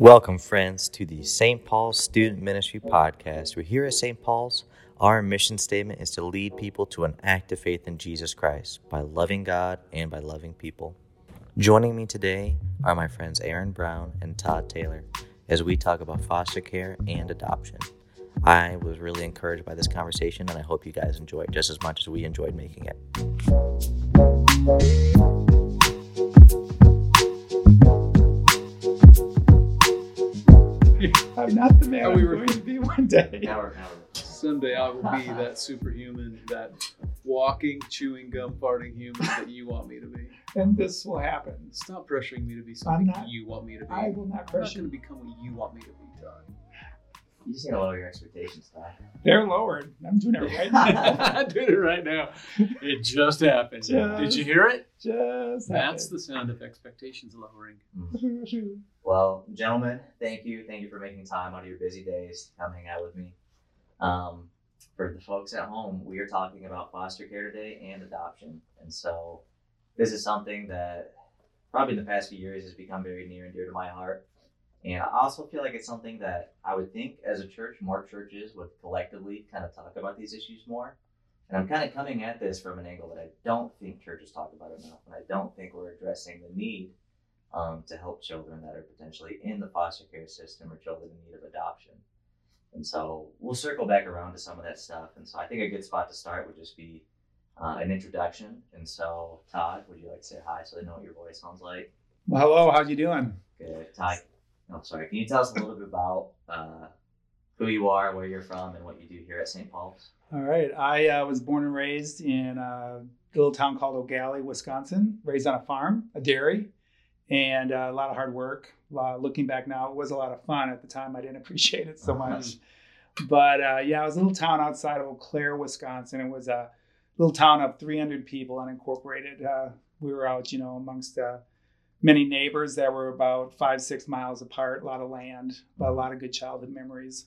Welcome, friends, to the St. Paul's Student Ministry Podcast. We're here at St. Paul's. Our mission statement is to lead people to an active faith in Jesus Christ by loving God and by loving people. Joining me today are my friends Aaron Brown and Todd Taylor as we talk about foster care and adoption. I was really encouraged by this conversation, and I hope you guys enjoy it just as much as we enjoyed making it. I'm not the man Oh, I'm we were- going to be one day. Someday I will be that superhuman, that walking, chewing gum, farting human that you want me to be. And this will happen. Stop pressuring me to be something not- you want me to be. I will not I'm not pressure. going to become what you want me to be, Todd. You just need to lower your expectations, Todd. They're lowered. I'm doing it right now. I'm doing it right now. It just happened. Did you hear it? Just That's the sound of expectations lowering. the. Well, gentlemen, thank you. Thank you for making time out of your busy days to come hang out with me. Um, for the folks at home, we are talking about foster care today and adoption. And so this is something that probably in the past few years has become very near and dear to my heart. And I also feel like it's something that I would think as a church, more churches would collectively kind of talk about these issues more. And I'm kind of coming at this from an angle that I don't think churches talk about enough. And I don't think we're addressing the need um, to help children that are potentially in the foster care system or children in need of adoption. And so we'll circle back around to some of that stuff. And so I think a good spot to start would just be uh, an introduction. And so, Todd, would you like to say hi so they know what your voice sounds like? Well, hello. How you doing? Good. Todd, oh, sorry. Can you tell us a little bit about uh, who you are, where you're from, and what you do here at St. Paul's? All right. I uh, was born and raised in a little town called O'Galley, Wisconsin. Raised on a farm, a dairy, and uh, a lot of hard work. Looking back now, it was a lot of fun. At the time, I didn't appreciate it so much. But uh, yeah, it was a little town outside of Eau Claire, Wisconsin. It was a little town of 300 people, unincorporated. Uh, we were out, you know, amongst uh, many neighbors that were about five, six miles apart. A lot of land, but a lot of good childhood memories.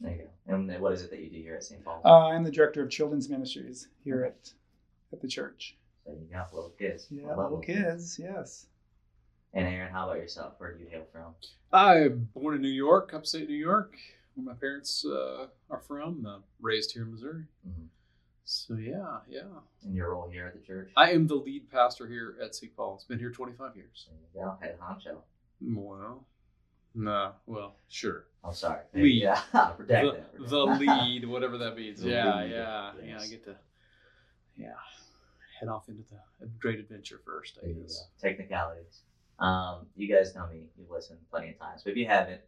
There you go. And what is it that you do here at St. Paul? Uh, I'm the director of children's ministries here at at the church. there you go, little kids. I Yeah, love little kids. Yes. And Aaron, how about yourself? Where do you hail from? I'm born in New York, upstate New York, where my parents uh, are from. Uh, raised here in Missouri. Mhm. So yeah, yeah. And your role here at the church? I am the lead pastor here at St. Paul. It's Been here 25 years. There you go, head honcho. Well, no, well, sure. I'm sorry. Lead. Yeah, protect the, that. the lead, whatever that means. Yeah, lead, yeah, yeah. I get to, yeah, head off into the a great adventure first. I guess. Technicalities. Um, you guys know me. You've listened plenty of times. But if you haven't,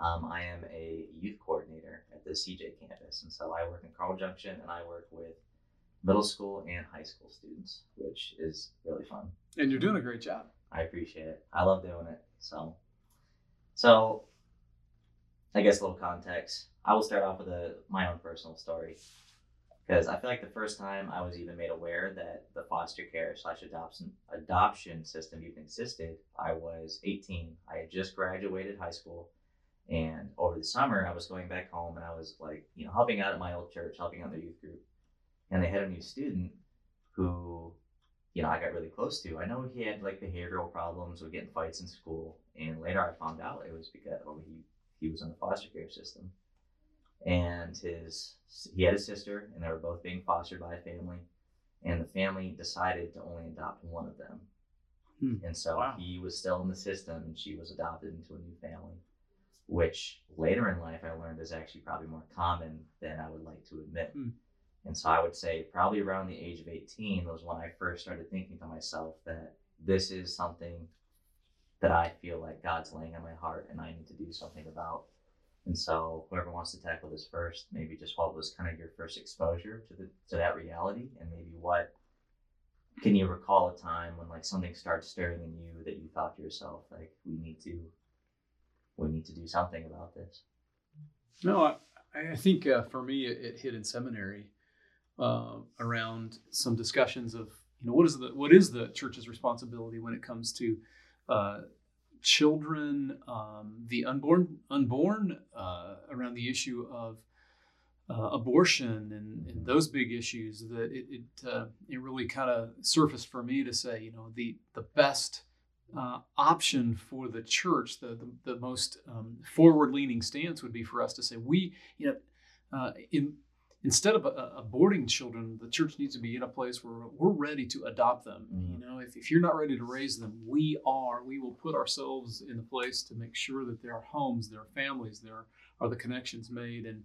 um, I am a youth coordinator at the CJ campus. And so I work in Carl Junction and I work with middle school and high school students, which is really fun. And you're doing a great job. I appreciate it. I love doing it. So, so I guess a little context. I will start off with a my own personal story because I feel like the first time I was even made aware that the foster care slash adoption adoption system even existed, I was 18. I had just graduated high school, and over the summer I was going back home and I was like, you know, helping out at my old church, helping out their youth group, and they had a new student who you know, I got really close to. I know he had like behavioral problems, would get in fights in school, and later I found out it was because oh, he he was in the foster care system, and his he had a sister, and they were both being fostered by a family, and the family decided to only adopt one of them, Hmm. and so Wow. he was still in the system, and she was adopted into a new family, which later in life I learned is actually probably more common than I would like to admit. Hmm. And so I would say probably around the age of 18 was when I first started thinking to myself that this is something that I feel like God's laying on my heart and I need to do something about. And so whoever wants to tackle this first, maybe just what was kind of your first exposure to the to that reality and maybe what can you recall a time when like something starts stirring in you that you thought to yourself like we need to we need to do something about this. No, I, I think uh, for me it, it hit in seminary uh, around some discussions of you know what is the what is the church's responsibility when it comes to uh, children, um, the unborn, unborn, uh, around the issue of uh, abortion and, and those big issues. That it it, uh, it really kind of surfaced for me to say, you know, the the best uh, option for the church, the the, the most um, forward-leaning stance would be for us to say, we, you know, uh, in instead of uh, aborting children, the church needs to be in a place where we're ready to adopt them. Mhm. You know, if, if you're not ready to raise them, we are. We will put ourselves in a place to make sure that there are homes, there are families, there are the connections made. And,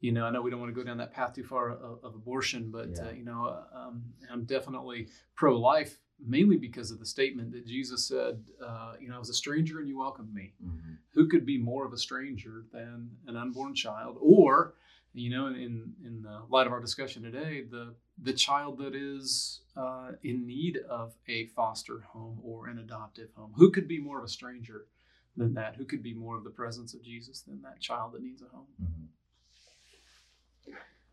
you know, I know we don't want to go down that path too far of, of abortion, but, Yeah. uh, you know, um, I'm definitely pro life, mainly because of the statement that Jesus said, uh, you know, I was a stranger and you welcomed me. Mhm. who could be more of a stranger than an unborn child? Or you know in in the light of our discussion today the the child that is uh, in need of a foster home or an adoptive home. Who could be more of a stranger than that? Who could be more of the presence of jesus than that child that needs a home? Mhm.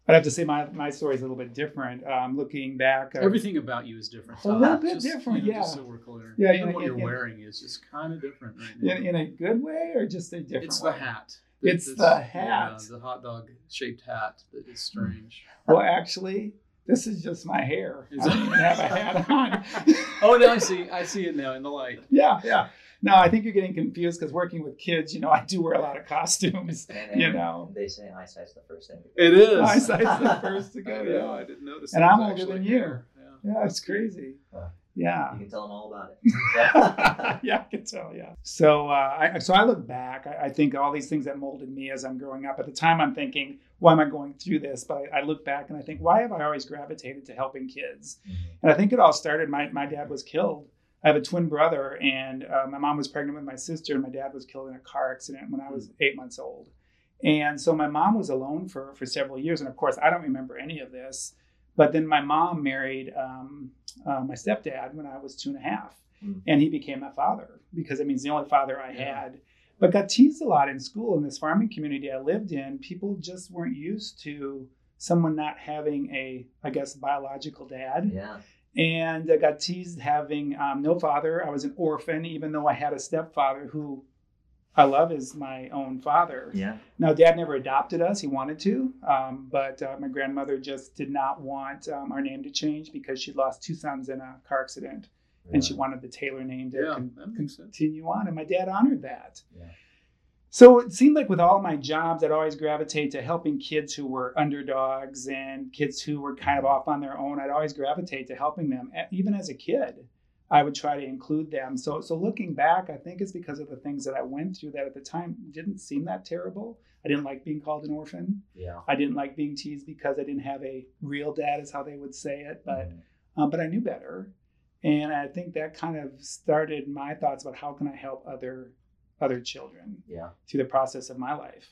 I'd have to say my, my story is a little bit different. Um, looking back, uh, everything about you is different A little bit Just, different, you know, just yeah. so we're clear Yeah, even in- what in- you're in- wearing is just kind of different right now in, in a good way or just a different it's way? the hat It's the yeah, the hot dog shaped hat that is strange Well, actually, this is just my hair. Is I don't even have a hat on. Oh, now I see. I see it now in the light. yeah, yeah. No, I think you're getting confused because working with kids, you know, I do wear a lot of costumes. And, You know. they say eyesight's the first thing. It is. Eyesight's the first to go. I Yeah, I didn't notice. And I'm older actually than you. Yeah. yeah, it's crazy. Huh. Yeah. You can tell them all about it. yeah, I can tell. Yeah. So, uh, I, so I look back. I, I think all these things that molded me as I'm growing up. At the time, I'm thinking, why am I going through this? But I, I look back and I think, why have I always gravitated to helping kids? Mhm. And I think it all started. My my dad was killed. I have a twin brother, and uh, my mom was pregnant with my sister, and my dad was killed in a car accident when I was eight months old. And so my mom was alone for for several years, and of course, I don't remember any of this. But then my mom married um, uh, my stepdad when I was two and a half, Mm. and he became my father because I mean, he's the only father I Yeah. had. But got teased a lot in school in this farming community I lived in. People just weren't used to someone not having a, I guess, biological dad Yeah. And I got teased having um, no father. I was an orphan, even though I had a stepfather who I love as my own father. Yeah. Now, dad never adopted us. He wanted to, um, but uh, my grandmother just did not want um, our name to change because she lost two sons in a car accident, and she wanted the Taylor name to Yeah, con- that makes sense. continue on. And my dad honored that. Yeah. So it seemed like with all my jobs, I'd always gravitate to helping kids who were underdogs and kids who were kind of off on their own. I'd always gravitate to helping them, even as a kid. I would try to include them. So, so looking back, I think it's because of the things that I went through that at the time didn't seem that terrible. I didn't like being called an orphan. Yeah. I didn't like being teased because I didn't have a real dad, is how they would say it. But Mhm. um, but I knew better, and I think that kind of started my thoughts about how can I help other other children yeah. through the process of my life.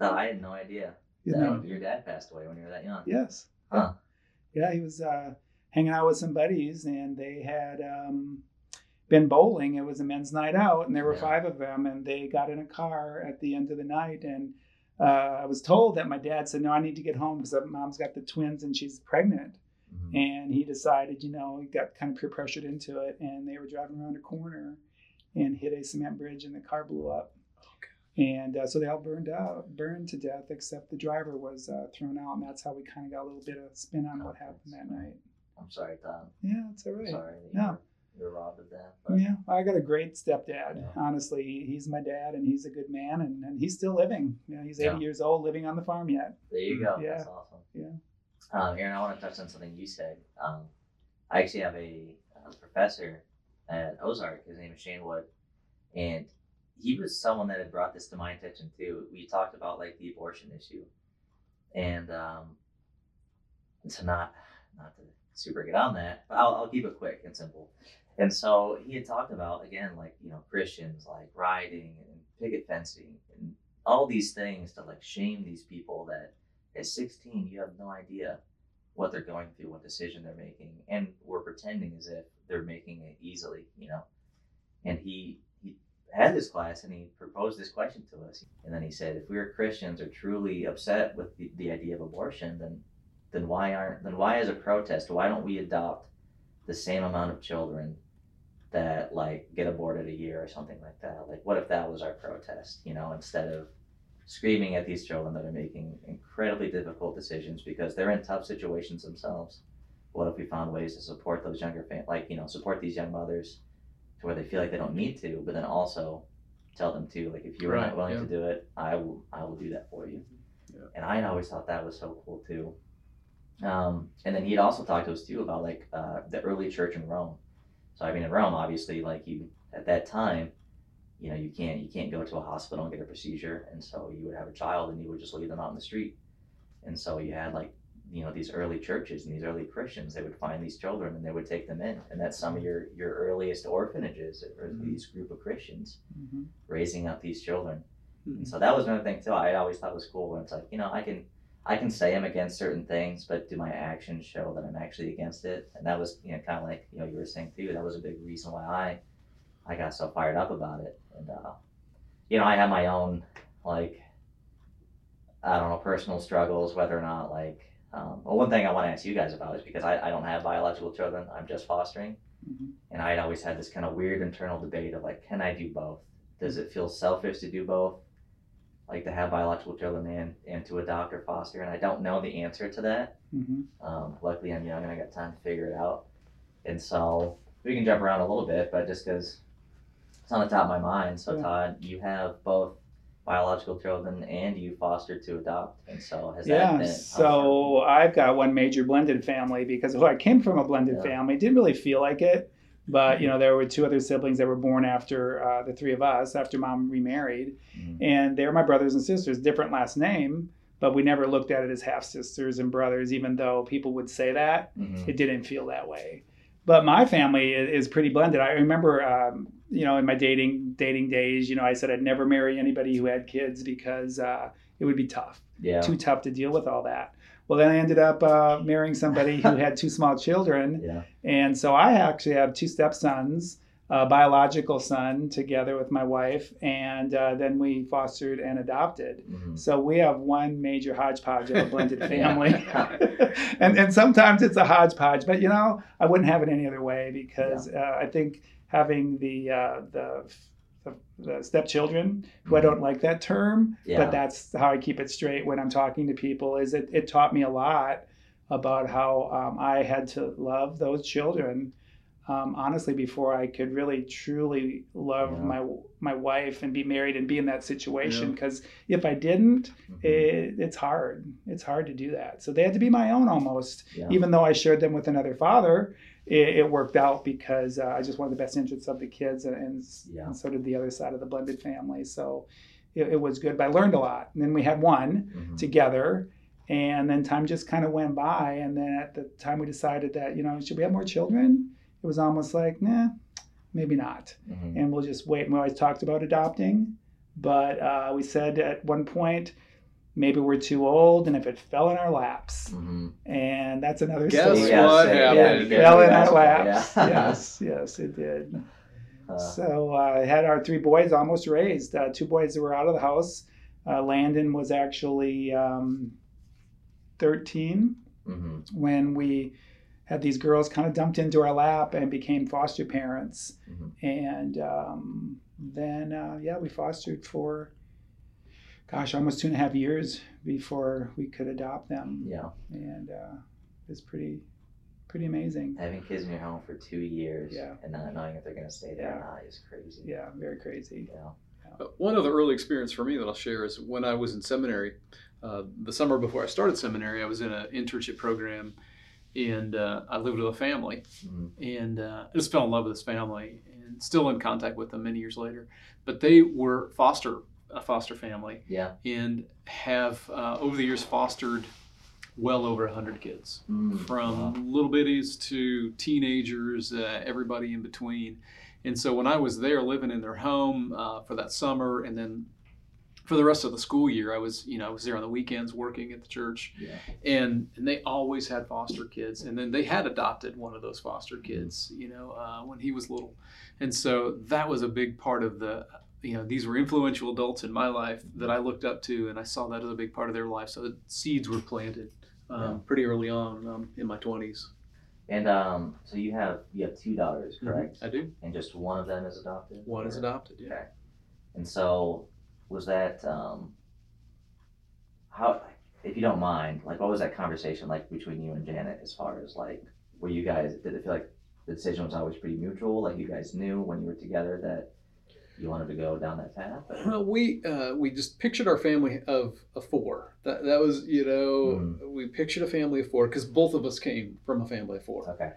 Oh, I had no idea. That your dad passed away when you were that young. Yes. Huh. Yeah, he was uh, hanging out with some buddies, and they had um, been bowling. It was a men's night out, and there were Yeah. five of them, and they got in a car at the end of the night. And uh, I was told that my dad said, "No, I need to get home because mom's got the twins and she's pregnant." Mhm. And he decided, you know, he got kind of peer pressured into it, and they were driving around a corner and hit a cement bridge, and the car blew up. And uh, so they all burned out, burned to death, except the driver was uh, thrown out, and that's how we kind of got a little bit of spin on what happened that night. I'm sorry, Tom. Yeah, it's all I'm sorry No. were, you were robbed of that. But Yeah, I got a great stepdad. Yeah. Honestly, he's my dad, and he's a good man, and, and he's still living. You know, he's 80 Yeah. years old, living on the farm yet. there you go. Yeah. That's awesome. Yeah. Um, Aaron, I want to touch on something you said. Um, I actually have a, uh professor at Ozark. His name is Shane Wood, and he was someone that had brought this to my attention too. We talked about like the abortion issue, and um, to not not to super get on that, but I'll, I'll keep it quick and simple. And so he had talked about again, like you know, Christians like rioting and picket fencing and all these things to like shame these people that at 16 you have no idea what they're going through, what decision they're making, and we're pretending as if they're making it easily, you know. And he he had this class and he proposed this question to us, and then he said, if we are Christians are truly upset with the, the idea of abortion, then then why aren't then why as a protest why don't we adopt the same amount of children that like get aborted a year or something like that? Like what if that was our protest, you know, instead of screaming at these children that are making incredibly difficult decisions because they're in tough situations themselves. What if we found ways to support those younger fam- like you know support these young mothers to where they feel like they don't need to, but then also tell them to like if you're Right, not willing yeah. to do it, I will I will do that for you. Yeah. And I always thought that was so cool too. Um, and then he'd also talk to us too about like uh, the early church in Rome. So I mean, in Rome, obviously, like you at that time, you know, you can't you can't go to a hospital and get a procedure, and so you would have a child and you would just leave them out in the street. And so you had like you know these early churches and these early Christians, they would find these children and they would take them in, and that's some of your your earliest orphanages or Mhm. these group of Christians Mhm. raising up these children. Mhm. And so that was another thing too. I always thought was cool when it's like, you know, I can I can say I'm against certain things, but do my actions show that I'm actually against it? And that was, you know, kind of like you know you were saying too. That was a big reason why I I got so fired up about it. And uh, you know, I have my own like I don't know personal struggles, whether or not like. Um, well, one thing I want to ask you guys about is because I, I don't have biological children. I'm just fostering. Mhm. And I had always had this kind of weird internal debate of like, can I do both? Does it feel selfish to do both? Like to have biological children and, and to adopt or foster? And I don't know the answer to that. Mhm. Um, luckily, I'm young and I got time to figure it out. And so we can jump around a little bit, but just because it's on the top of my mind. So, Yeah. Todd, you have both biological children and you fostered to adopt. And so has that Yeah, been? so I've got one major blended family because I came from a blended Yeah. family. Didn't really feel like it, but you know there were two other siblings that were born after uh, the three of us after mom remarried, Mhm. and they were my brothers and sisters, different last name, but we never looked at it as half sisters and brothers, even though people would say that. Mhm. It didn't feel that way. But my family is pretty blended. I remember, um, you know, in my dating dating days, you know, I said I'd never marry anybody who had kids because uh, it would be tough Yeah. too tough to deal with all that. Well, then I ended up uh, marrying somebody who had two small children. Yeah. And so I actually have two stepsons, a biological son together with my wife, and uh, then we fostered and adopted. Mhm. So we have one major hodgepodge of a blended family. and, and sometimes it's a hodgepodge, but you know, I wouldn't have it any other way because uh, I think having the, uh, the, the, the stepchildren, who I don't like that term, Yeah. but that's how I keep it straight when I'm talking to people, is it, it taught me a lot about how um, I had to love those children. Um, honestly, before I could really truly love Yeah. my my wife and be married and be in that situation, because if I didn't, Mhm. it, it's hard. It's hard to do that. So they had to be my own almost. Yeah. Even though I shared them with another father, it, it worked out because uh, I just wanted the best interests of the kids, and, and, Yeah. and so did the other side of the blended family. So it, it was good, but I learned a lot. And then we had one Mhm. together, and then time just kind of went by. And then at the time we decided that you know should we have more children? It was almost like nah, maybe not Mhm. and we'll just wait. And we always talked about adopting, but uh, we said at one point maybe we're too old, and if it fell in our laps, Mhm. and that's another Guess story. Yeah, what so- yeah, happened? you Fell in our laps. yeah. yes, yes, it did. Uh, So uh, I had our three boys almost raised. Uh, two boys that were out of the house. Uh, Landon was actually um, 13 mhm. when we had these girls kind of dumped into our lap and became foster parents. Mhm. And um, then, uh, yeah, we fostered for, gosh, almost two and a half years before we could adopt them. Yeah. And uh, it's pretty, pretty amazing. Having kids in your home for two years Yeah. and not knowing if they're going to stay there or Yeah. not is crazy. Yeah, very crazy. Yeah. Uh, One other early experience for me that I'll share is when I was in seminary. Uh, the summer before I started seminary, I was in an internship program, and uh, I lived with a family, Mhm. and uh, I just fell in love with this family, and still in contact with them many years later. But they were foster a foster family, Yeah. and have uh, over the years fostered well over hundred kids Mm. from Wow. little bitties to teenagers, uh, everybody in between. And so when I was there living in their home uh, for that summer, and then for the rest of the school year, I was, you know, I was there on the weekends working at the church, Yeah. and and they always had foster kids, and then they had adopted one of those foster kids, you know, uh, when he was little, and so that was a big part of the. You know, these were influential adults in my life that I looked up to, and I saw that as a big part of their life. So seeds were planted um, Yeah. pretty early on um, in my twenties. And um, so you have you have two daughters, correct? I do. And just one of them is adopted. One is adopted. Yeah. Okay. And so was that um, how? If you don't mind, like, what was that conversation like between you and Janet? As far as like, were you guys? Did it feel like the decision was always pretty mutual. Like you guys knew when you were together that you wanted to go down that path. or- Well, we uh, we just pictured our family of, of four. That that was you know Mhm. we pictured a family of four because both of us came from a family of four, Okay.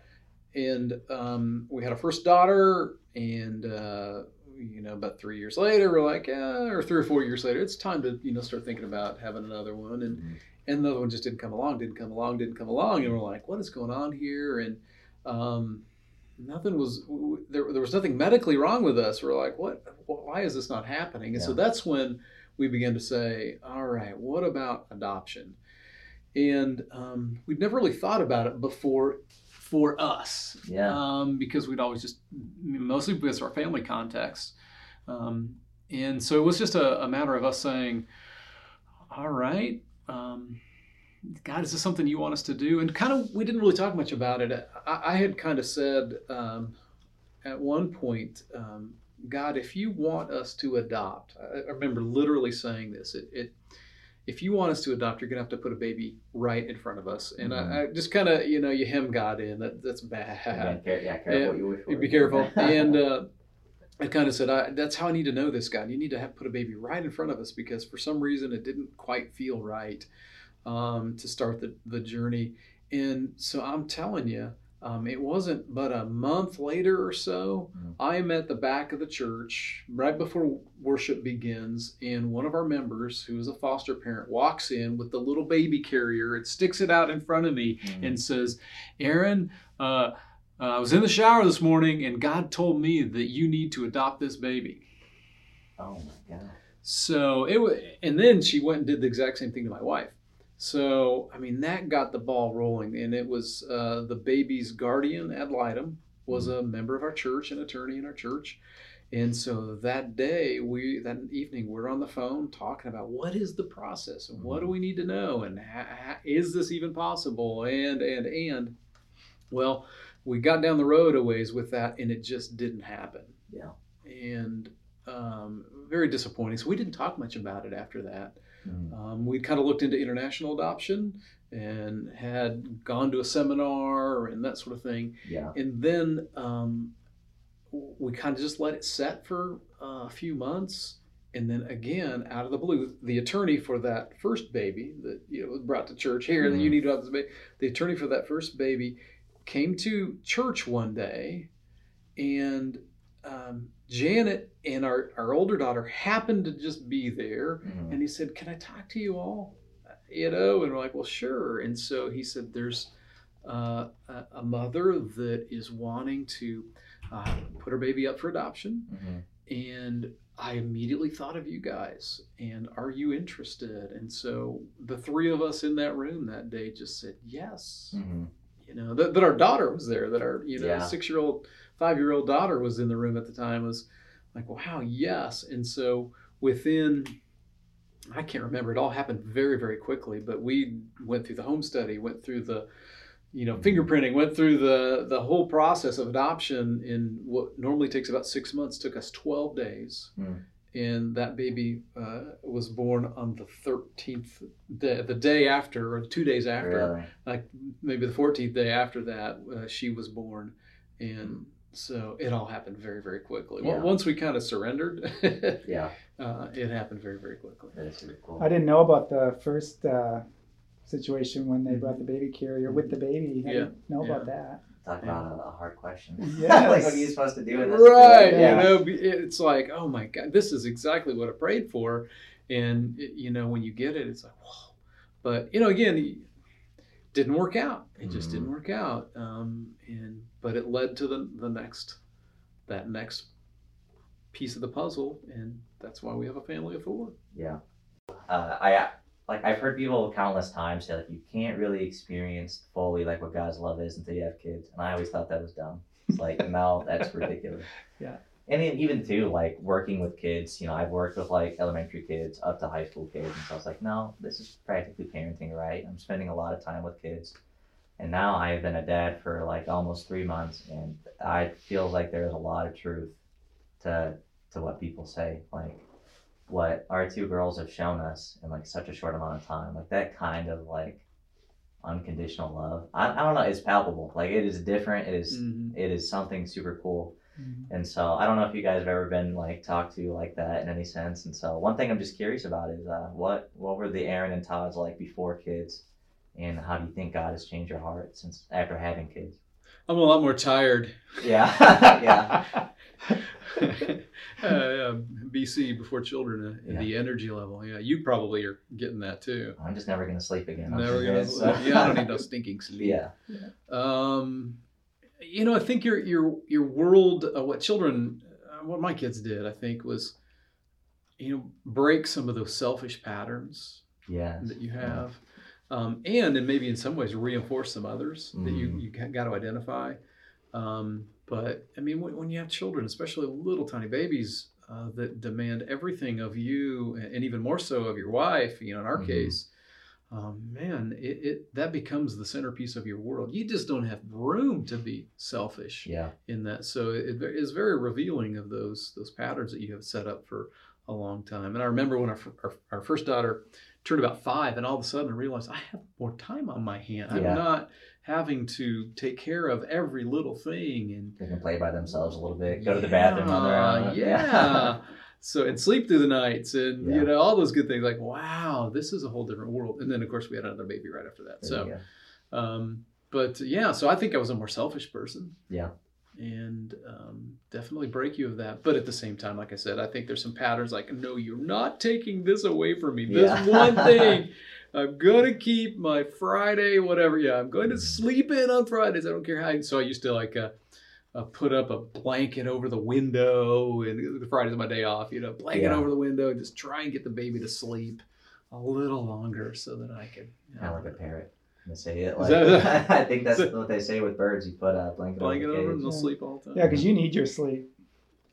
and um, we had a first daughter, and uh, you know about three years later we're like, yeah, or three or four years later, it's time to you know start thinking about having another one, and Mhm. and the other one just didn't come along, didn't come along, didn't come along, and we're like, what is going on here? And um, nothing was there. There was nothing medically wrong with us. We're like, what? Why is this not happening? And so that's when we began to say, all right, what about adoption? And um, we'd never really thought about it before for us Yeah. um, because we'd always just mostly because of our family context. Um, and so it was just a, a matter of us saying, all right, um, God, is this something you want us to do? And kind of, we didn't really talk much about it. I, I had kind of said um, at one point, um, God, if you want us to adopt, I, I remember literally saying this, it, it if you want us to adopt, you're gonna have to put a baby right in front of us. And Mhm. I, I just kind of, you know, you hem God in. That that's bad. yeah, care, yeah, careful you wish for. Be careful. and uh, I kind of said, I, "That's how I need to know this, God. You need to have put a baby right in front of us because for some reason it didn't quite feel right um, to start the the journey." And so I'm telling you, um, it wasn't but a month later or so. Mhm. I'm at the back of the church right before worship begins, and one of our members, who is a foster parent, walks in with the little baby carrier and sticks it out in front of me Mhm. and says, Aaron, uh, uh, I was in the shower this morning and God told me that you need to adopt this baby. oh my god. So it was, and then she went and did the exact same thing to my wife. So, I mean, that got the ball rolling. And it was uh, the baby's guardian ad litem was a member of our church, an attorney in our church. And so that day, we that evening, we're on the phone talking about what is the process and what do we need to know and is this even possible? And and and well, we got down the road a ways with that, and it just didn't happen. Yeah. And um, very disappointing. So we didn't talk much about it after that. Mhm. Um, we kind of looked into international adoption and had gone to a seminar and that sort of thing Yeah. and then um, we kind of just let it set for uh, a few months and then again out of the blue the attorney for that first baby that you know was brought to church here that you need to have this baby the attorney for that first baby came to church one day and um, janet and our, our older daughter happened to just be there Mhm. and he said, Can I talk to you all? You know, and we're like, Well, sure. And so he said, There's uh, a, mother that is wanting to uh, put her baby up for adoption. Mhm. And I immediately thought of you guys. And are you interested? And so the three of us in that room that day just said, Yes. Mhm. You know, that, that our daughter was there, that our, you know, Yeah. six year old, five year old daughter was in the room at the time, was like, wow, yes. And so within, I can't remember, it all happened very, very quickly, but we went through the home study, went through the, you know, fingerprinting, went through the, the whole process of adoption in what normally takes about six months, took us 12 days. Hmm. And that baby uh, was born on the 13th, day, the day after, or two days after Really? like maybe the 14th day after that uh, she was born and so it all happened very very quickly Yeah. once we kind of surrendered Yeah. uh, it happened very very quickly That is super cool. I didn't know about the first uh, situation when they brought the baby carrier with the baby. I Yeah. didn't know about that. Talk about a, a hard question. Yes. like, what are you supposed to do in this? right Yeah. you know it's like oh my god this is exactly what i prayed for and it- you know when you get it it's like whoa but you know again it didn't work out it just Mhm. didn't work out um, and but it led to the the next that next piece of the puzzle and that's why we have a family of four Yeah. Uh, I like I've heard people countless times say like you can't really experience fully like what God's love is until you have kids, and I always thought that was dumb. It's like no, that's ridiculous. Yeah. And then even too like working with kids, you know, I've worked with like elementary kids up to high school kids, and so I was like, no, this is practically parenting, right? I'm spending a lot of time with kids. And now I've been a dad for like almost three months, and I feel like there's a lot of truth to to what people say. Like what our two girls have shown us in like such a short amount of time, like that kind of like unconditional love. I, I don't know. It's palpable. Like it is different. It is- Mhm. it is something super cool. Mhm. And so I don't know if you guys have ever been like talked to like that in any sense. And so one thing I'm just curious about is uh, what what were the Aaron and Todd's like before kids, and how do you think God has changed your heart since after having kids? I'm a lot more tired. Yeah, yeah, uh, yeah, BC before children, uh, Yeah. the energy level. Yeah, you probably are getting that too. I'm just never gonna sleep again. I'm Never gonna. convinced, so- Yeah, I don't need no stinking sleep. Yeah, Um, you know, I think your your your world, uh, what children, uh, what my kids did, I think was, you know, break some of those selfish patterns yeah, that you have, um, and and maybe in some ways reinforce some others that you Mhm. you got to identify. Um, but I mean, when, when you have children, especially little tiny babies uh, that demand everything of you, and even more so of your wife, you know, in our Mhm. case, um, man, it, it that becomes the centerpiece of your world. You just don't have room to be selfish yeah, in that. So it is very revealing of those those patterns that you have set up for a long time. And I remember when our, our, our first daughter turned about five, and all of a sudden I realized I have more time on my hand. I'm not having to take care of every little thing and they can play by themselves a little bit, go to the bathroom on their own. Yeah. So and sleep through the nights and Yeah. you know all those good things. Like wow, this is a whole different world. And then of course we had another baby right after that. There So um, but yeah, so I think I was a more selfish person. Yeah. And um, definitely break you of that. But at the same time, like I said, I think there's some patterns like, no, you're not taking this away from me. This Yeah. one thing. I'm going to keep my Friday, whatever. Yeah, I'm going to sleep in on Fridays. I don't care how. So I used to like uh, uh, put up a blanket over the window. And the Friday's my day off, you know, blanket Yeah. over the window and just try and get the baby to sleep a little longer so that I could. you know, like a parrot. They say it Is like that- I think that's what they say with birds. You put a blanket, blanket over over the them, cage. they'll Yeah. sleep all the time. Yeah, because you need your sleep.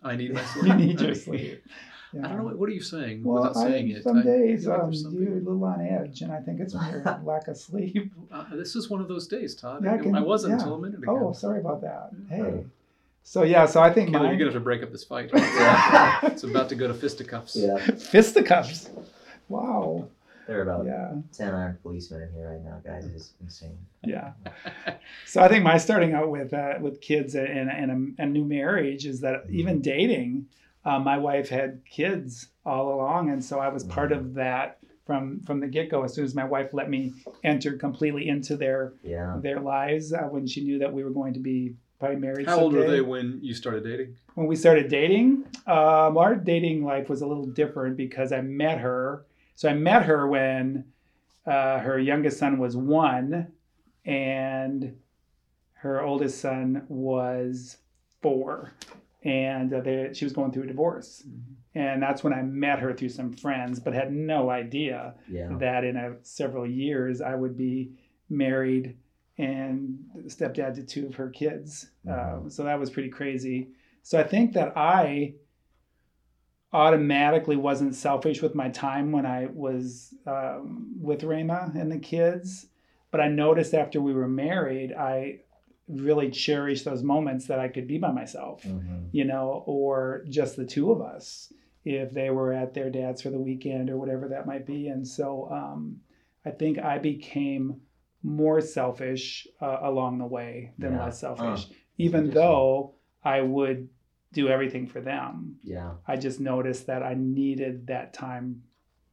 I need my sleep. You need your sleep. Yeah. I don't know. What, what are you saying Well, without saying I, it? some I- days feel like um, there's you're a little on edge, and I think it's from your lack of sleep. Uh, this is one of those days, Todd. Yeah, I I, wasn't yeah. until a minute ago. Oh, sorry about that. Yeah. Hey. So yeah, so I think Caleb, you're mine gonna have to break up this fight. Yeah. it's about to go to fisticuffs. Yeah, fisticuffs. Wow. There are about Yeah. ten armed policemen in here right now, guys. It is insane. Yeah. So I think my starting out with uh, with kids and, and a, a new marriage is that even dating, uh, my wife had kids all along, and so I was part of that from from the get go. As soon as my wife let me enter completely into their Yeah, their lives, uh, when she knew that we were going to be probably married. How old were they when you started dating? when we started dating, um, our dating life was a little different because I met her. So I met her when uh, her youngest son was one, and her oldest son was four, and uh, they, she was going through a divorce. And that's when I met her through some friends, but had no idea yeah, that in a, several years I would be married and stepdad to two of her kids. Mhm. Um, so that was pretty crazy. So I think that I automatically wasn't selfish with my time when I was um, with Rama and the kids. But I noticed after we were married, I really cherished those moments that I could be by myself hmm you know, or just the two of us if they were at their dad's for the weekend or whatever that might be. And so um, I think I became more selfish uh, along the way than Yeah. less selfish, Huh. even though I would do everything for them. yeah, I just noticed that I needed that time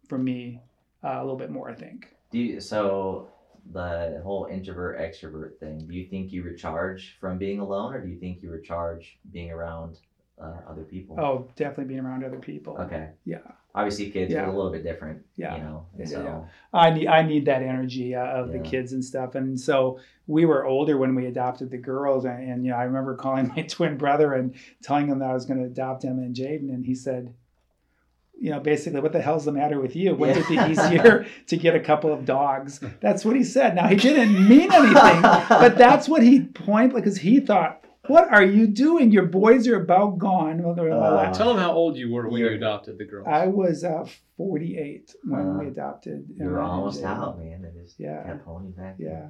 for me uh, a little bit more, I think. Do you, so the whole introvert extrovert thing? Do you think you recharge from being alone, or do you think you recharge being around uh, other people? Oh, definitely being around other people. okay. Yeah. Obviously, kids Yeah. are a little bit different. Yeah. You know, Yeah, so yeah. I need I need that energy uh, of the kids and stuff. And so we were older when we adopted the girls, and, and you know I remember calling my twin brother and telling Emma that I was going to adopt him and Jaden, and he said, you know, basically, what the hell's the matter with you? Wouldn't it be easier to get a couple of dogs? That's what he said. Now he didn't mean anything, but that's what he point because he thought. What are you doing? Your boys are about gone. Well, they're Uh, lap. Tell them how old you were when you adopted the girls. I was uh, 48 when Uh, we adopted. you were Emma and almost out, man. They just Yeah. kept holding you back. Yeah.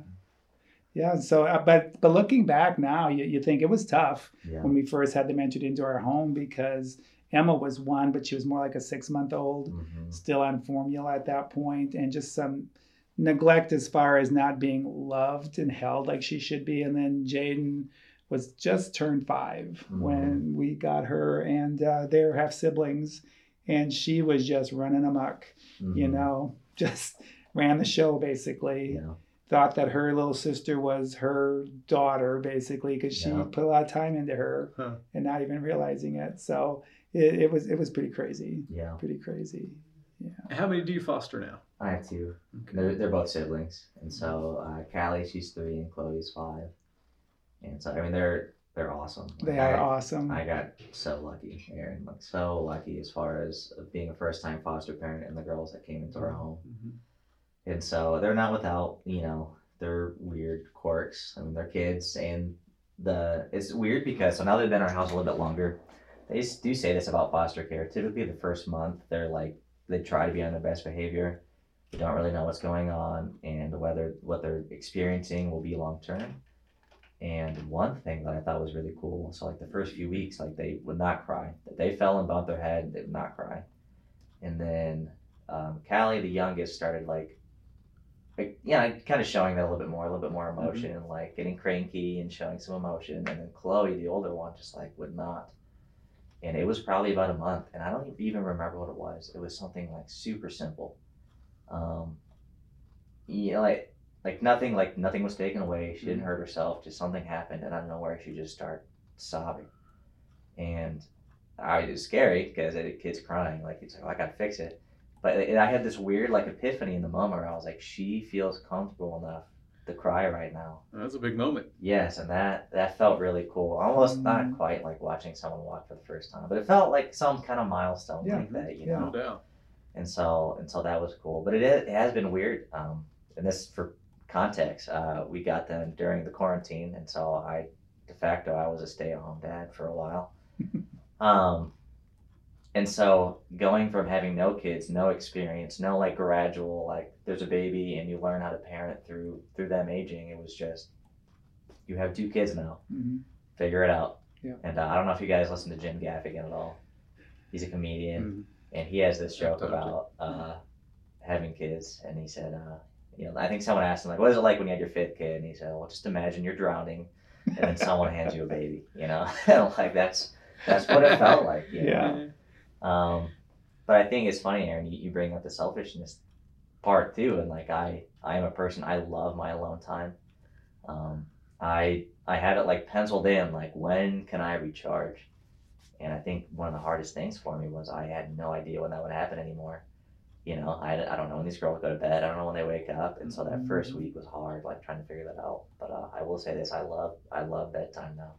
Yeah. So, uh, but but looking back now, you, you think it was tough Yeah. when we first had them entered into our home because Emma was one, but she was more like a six month old, Mhm. still on formula at that point, and just some neglect as far as not being loved and held like she should be. And then Jaden was just turned 5 Mhm. when we got her, and uh, they're half siblings, and she was just running amok. You Mhm. know, just ran the show basically. Yeah. Thought that her little sister was her daughter basically because she Yeah. put a lot of time into her Huh. and not even realizing it. So it, it was it was pretty crazy, Yeah. pretty crazy. Yeah. How many do you foster now? I have two. Okay. They're, they're both siblings, and so uh, Callie, she's three, and Chloe's five. And so I mean, they're they're awesome. They are I- awesome. I got so lucky, Aaron. Like so lucky as far as being a first time foster parent and the girls that came into our home. Mhm. And so they're not without, you know, their weird quirks. I mean, they're kids, and the it's weird because so now they've been in our house a little bit longer. They do say this about foster care. Typically, the first month they're like they try to be on their best behavior. They don't really know what's going on and whether what they're experiencing will be long term. And one thing that I thought was really cool, so like the first few weeks, like they would not cry. If they fell and bumped their head, they would not cry. And then um, Callie, the youngest, started like, like yeah, kind of showing that a little bit more, a little bit more emotion, like getting cranky and showing some emotion. And then Chloe, the older one, just like would not. And it was probably about a month, and I don't even remember what it was. It was something like super simple. Um, you know, like like nothing like nothing was taken away she didn't hurt herself just something happened and out of nowhere she just started sobbing and i was scary because the kid's crying like it's like oh, i gotta fix it but i had this weird like epiphany in the moment where i was like she feels comfortable enough to cry right now That's a big moment. yes and that that felt really cool almost Mm. not quite like watching someone walk for the first time but it felt like some kind of milestone Yeah. like that you Yeah. know No doubt. and so and so that was cool but it, is, it has been weird um and this for context uh we got them during the quarantine and so i de facto i was a stay-at-home dad for a while um and so going from having no kids no experience no like gradual like there's a baby and you learn how to parent through through them aging it was just you have two kids now Mhm. figure it out Yeah. and uh, i don't know if you guys listen to jim gaffigan at all he's a comedian Mhm. and he has this joke I've talked to about uh, having kids, and he said, uh, you know, I think someone asked him like, "What is it like when you had your fifth kid?" And he said, "Well, just imagine you're drowning, and then someone hands you a baby, you know, like that's that's what it felt like, you know? Yeah. Um, but I think it's funny, Aaron. You, you bring up the selfishness part too, and like I, I am a person. I love my alone time. Um, I, I have it like penciled in. Like when can I recharge? And I think one of the hardest things for me was I had no idea when that would happen anymore. You know, I, I don't know when these girls go to bed. I don't know when they wake up, and so that first Mhm. week was hard, like trying to figure that out. But uh, I will say this: I love, I love bedtime now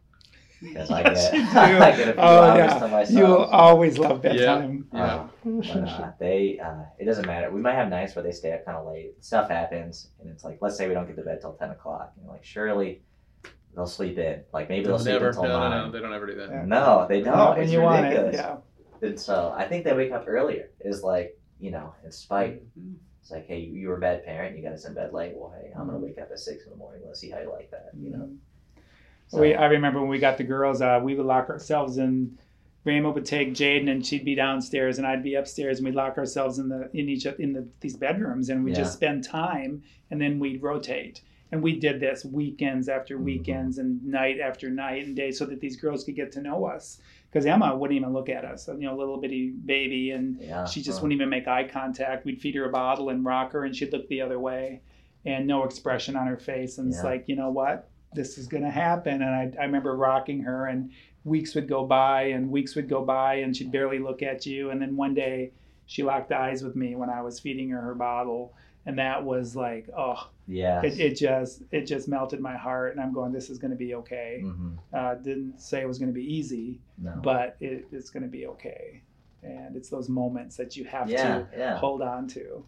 because I Yes, get, you do. I get a few Oh, hours yeah. to myself. You will always love bedtime. Yeah. Uh, but uh, they, uh, it doesn't matter. We might have nights where they stay up kind of late. Stuff happens, and it's like, let's say we don't get to bed till ten o'clock. And you're like, surely they'll sleep in. Like maybe they'll They'll sleep never. until No, no, nine. no. They don't ever do that. Yeah. No, they don't. Not when it's you want ridiculous. it. Yeah. And so I think they wake up earlier. Is like, you know, in spite. Mhm. It's like, hey, you were a bad parent. You got us in bed late. Well, hey, I'm Mm-hmm. gonna wake up at six in the morning. Let's see how you like that. You know. So, We, I remember when we got the girls, uh, we would lock ourselves in. Rama would take Jaden, and she'd be downstairs, and I'd be upstairs, and we'd lock ourselves in the in each in the these bedrooms, and we Yeah. just spend time, and then we'd rotate. And we did this weekends after Mhm. weekends, and night after night and day, so that these girls could get to know us. Because Emma wouldn't even look at us, you know, little bitty baby, and yeah, she just wouldn't even make eye contact. We'd feed her a bottle and rock her, and she'd look the other way, and no expression on her face. And it's like, you know what, this is gonna happen. And I, I remember rocking her, and weeks would go by, and weeks would go by, and she'd barely look at you. And then one day, she locked eyes with me when I was feeding her her bottle, and that was like, oh, Yeah. it, it just it just melted my heart. And I'm going, this is gonna be okay. hmm Uh, didn't say it was gonna be easy, No. but it, it's gonna be okay. And it's those moments that you have to yeah, yeah. hold on to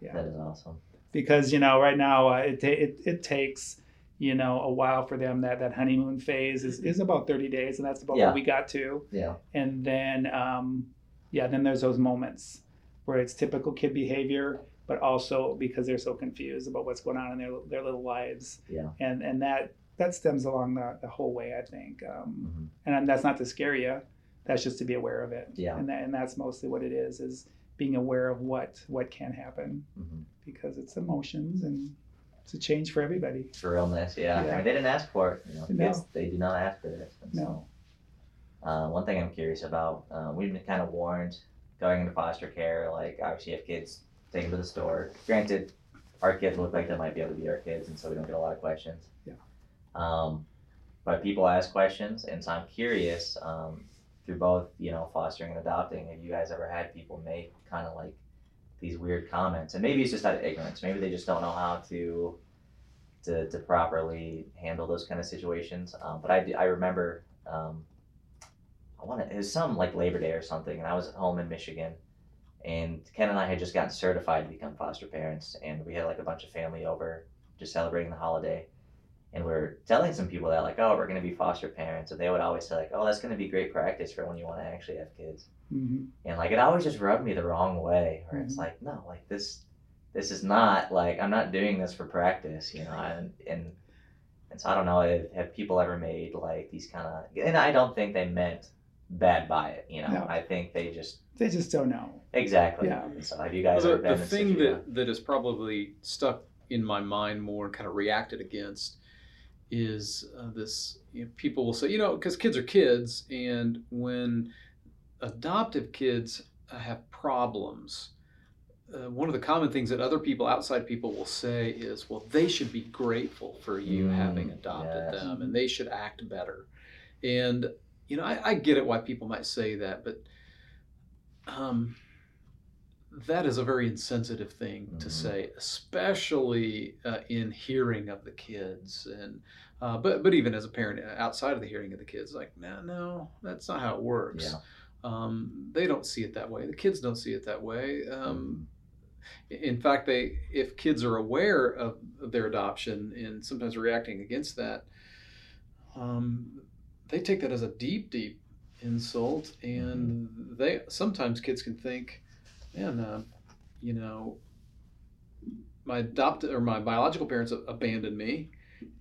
yeah. That is awesome. because you know right now uh, it, it it takes you know a while for them that that honeymoon phase is, is about 30 days and that's about Yeah. what we got to Yeah. and then um, yeah then there's those moments where it's typical kid behavior but also because they're so confused about what's going on in their their little lives Yeah. and and that that stems along the, the whole way I think um, hmm and that's not to scare you that's just to be aware of it Yeah. and that, and that's mostly what it is is being aware of what what can happen Mhm. because it's emotions and it's a change for everybody. For realness, yeah. Yeah. I mean, they didn't ask for it. You know, No. kids, they do not ask for this. And so, No. Uh, one thing I'm curious about, uh, we've been kind of warned going into foster care, like obviously if kids take them to the store. Granted, our kids look like they might be able to be our kids, and so we don't get a lot of questions. Yeah. Um, but people ask questions, and so I'm curious um, through both, you know, fostering and adopting. Have you guys ever had people make kind of like these weird comments? And maybe it's just out of ignorance. Maybe they just don't know how to to, to properly handle those kind of situations. Um, but I, do- I remember um, I want to it was some like Labor Day or something, and I was at home in Michigan, and Ken and I had just gotten certified to become foster parents, and we had like a bunch of family over just celebrating the holiday, and we are telling some people that like oh we're gonna be foster parents, and they would always say like oh that's gonna be great practice for when you want to actually have kids, hmm and like it always just rubbed me the wrong way, where it's Mhm. like no like this this is not like I'm not doing this for practice, you know, and and and so I don't know if have people ever made like these kind of and I don't think they meant bad by it, you know. No. I think they just They just don't know. exactly. Yeah. So have you guys the, ever been the in a thing situ- that, that is probably stuck in my mind more and kind of reacted against is uh, this you know, people will say you know because kids are kids and when adoptive kids uh, have problems uh, one of the common things that other people outside people will say is well they should be grateful for you Mm, having adopted yes. them and they should act better and you know I, I get it why people might say that but um, that is a very insensitive thing to Mhm. say, especially uh, in hearing of the kids, and uh, but but even as a parent uh, outside of the hearing of the kids, like no, no, that's not how it works. Yeah. Um, they don't see it that way. The kids don't see it that way. Um, Mm-hmm. in fact, they if kids are aware of, of their adoption and sometimes reacting against that, um, they take that as a deep, deep insult, and they sometimes kids can think, man, uh, you know, my adopted or my biological parents a- abandoned me.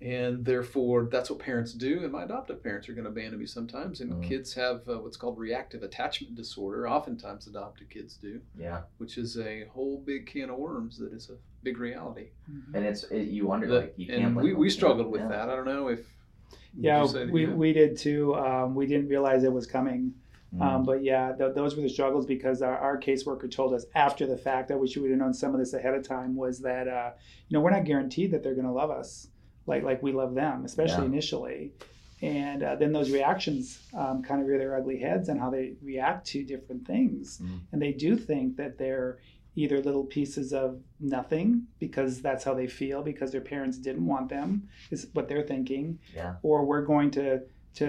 And therefore, that's what parents do, and my adoptive parents are going to abandon me sometimes. And Mhm. kids have uh, what's called reactive attachment disorder. Oftentimes, adopted kids do Yeah. which is a whole big can of worms that is a big reality. And it's it, you wonder The- like you can't and we, we struggled with Yeah. that. I don't know if would Yeah, that we, we did too. Um, we didn't realize it was coming. Mm. Um, but yeah, th- those were the struggles because our, our caseworker told us after the fact. I wish we would have known some of this ahead of time. Was that uh, you know we're not guaranteed that they're going to love us like like we love them, especially Yeah. initially. And uh, then those reactions um, kind of rear their ugly heads and how they react to different things. Mm. And they do think that they're either little pieces of nothing because that's how they feel because their parents didn't want them is what they're thinking Yeah. or we're going to to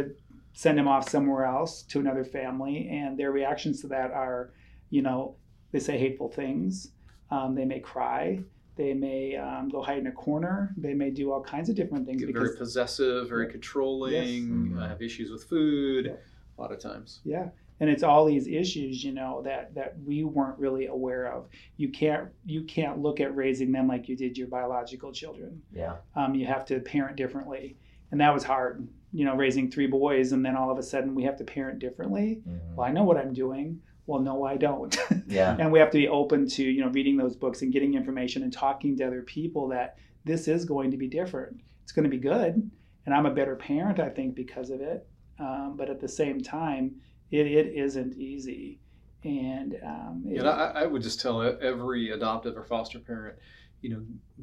send them off somewhere else to another family and their reactions to that are you know they say hateful things um, they may cry they may um, go hide in a corner they may do all kinds of different things get very possessive, very controlling, Yes. uh, have issues with food Yeah. a lot of times. yeah and it's all these issues you know that that we weren't really aware of. You can't you can't look at raising them like you did your biological children. Yeah. um, you have to parent differently. And that was hard you know raising three boys and then all of a sudden we have to parent differently. Mhm. well i know what i'm doing. Well no i don't. Yeah. and we have to be open to you know reading those books and getting information and talking to other people that this is going to be different. It's going to be good. And i'm a better parent i think because of it. Um, but at the same time it, it isn't easy and um, it- And I, I would just tell every adoptive or foster parent, you know,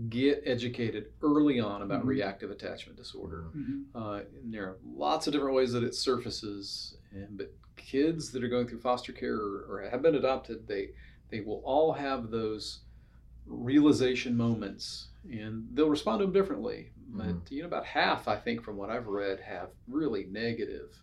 get educated early on about Mhm. reactive attachment disorder. Mhm. Uh, and there are lots of different ways that it surfaces, and but kids that are going through foster care or, or have been adopted, they they will all have those realization moments, and they'll respond to them differently. But Mhm. you know, about half, I think, from what I've read, have really negative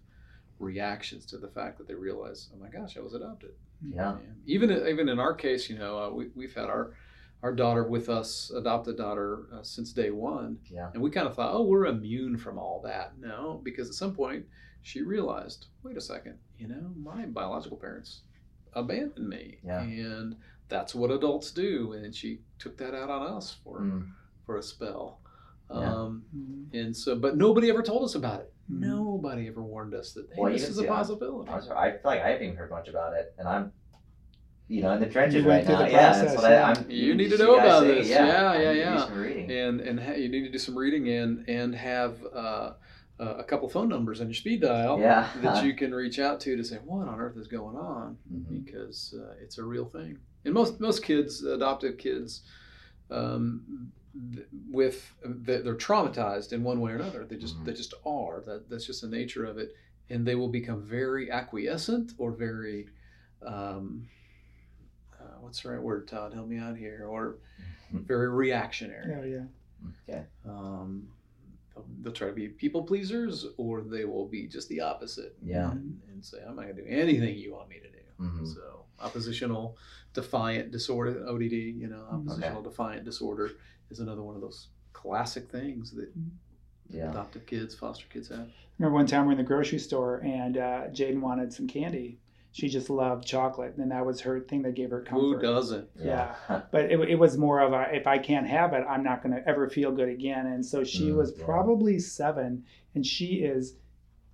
reactions to the fact that they realize, oh my gosh, I was adopted. Yeah. And even even in our case, you know, uh, we we've had our our daughter with us, adopted daughter, uh, since day one. Yeah. And we kind of thought, oh, we're immune from all that. No, because at some point she realized, wait a second, you know, my biological parents abandoned me. Yeah. And that's what adults do. And she took that out on us for Mm. for a spell. Yeah. Um, Mhm. and so, but nobody ever told us about it. Mhm. Nobody ever warned us that hey, Well, this even is a see, I- possibility. I, was, I feel like I haven't even heard much about it, and I'm you know in the trenches You right now. the yeah, that's what yeah. I, I'm. You need to know about say, this. Yeah, Yeah, yeah, need to do yeah. and and ha- you need to do some reading and and have uh, uh, a couple phone numbers on your speed dial yeah. that you can reach out to to say what on earth is going on Mhm. because uh, it's a real thing. And most most kids, adoptive kids, um, th- with they- they're traumatized in one way or another. They just Mhm. they just are. That that's just the nature of it, and they will become very acquiescent or very. Um, uh, what's the right word, Todd? Help me out here. Or very reactionary. Oh yeah. Okay. Um, they'll, they'll try to be people pleasers, or they will be just the opposite. Yeah. And, and say, I'm not going to do anything you want me to do. Mhm. So, oppositional defiant disorder, ODD, you know, Mhm. oppositional defiant disorder is another one of those classic things that Yeah. adoptive kids, foster kids have. remember one time we're in the grocery store and uh, Jaden wanted some candy. She just loved chocolate, and that was her thing that gave her comfort. Who doesn't? Yeah. But it, it was more of a if I can't have it, I'm not going to ever feel good again. And so she Mm, was yeah. probably seven, and she is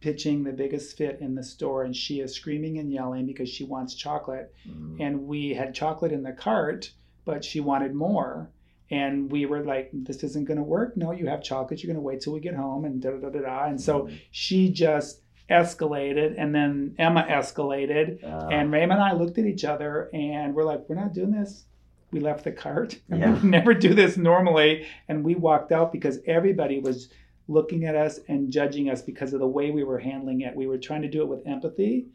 pitching the biggest fit in the store, and she is screaming and yelling because she wants chocolate. Mhm. And we had chocolate in the cart, but she wanted more. And we were like, this isn't going to work. No, you have chocolate. You're going to wait till we get home, and da da da da da. And so Mhm. she just escalated, and then Emma escalated. Uh, And Raymond and I looked at each other and we're like, we're not doing this. We left the cart. Yeah. we never do this normally. And we walked out because everybody was looking at us and judging us because of the way we were handling it. We were trying to do it with empathy,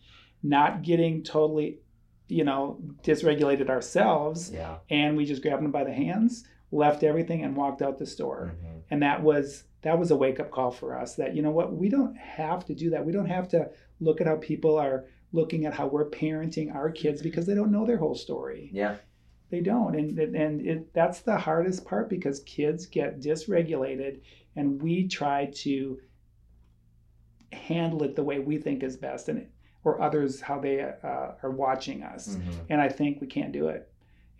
not getting totally, you know, dysregulated ourselves. yeah. And we just grabbed them by the hands, left everything, and walked out the store Mhm. and that was that was a wake up call for us that you know what we don't have to do that we don't have to look at how people are looking at how we're parenting our kids because they don't know their whole story Yeah. they don't and and it, that's the hardest part because kids get dysregulated and we try to handle it the way we think is best and or others how they uh, are watching us Mhm. and I think we can't do it.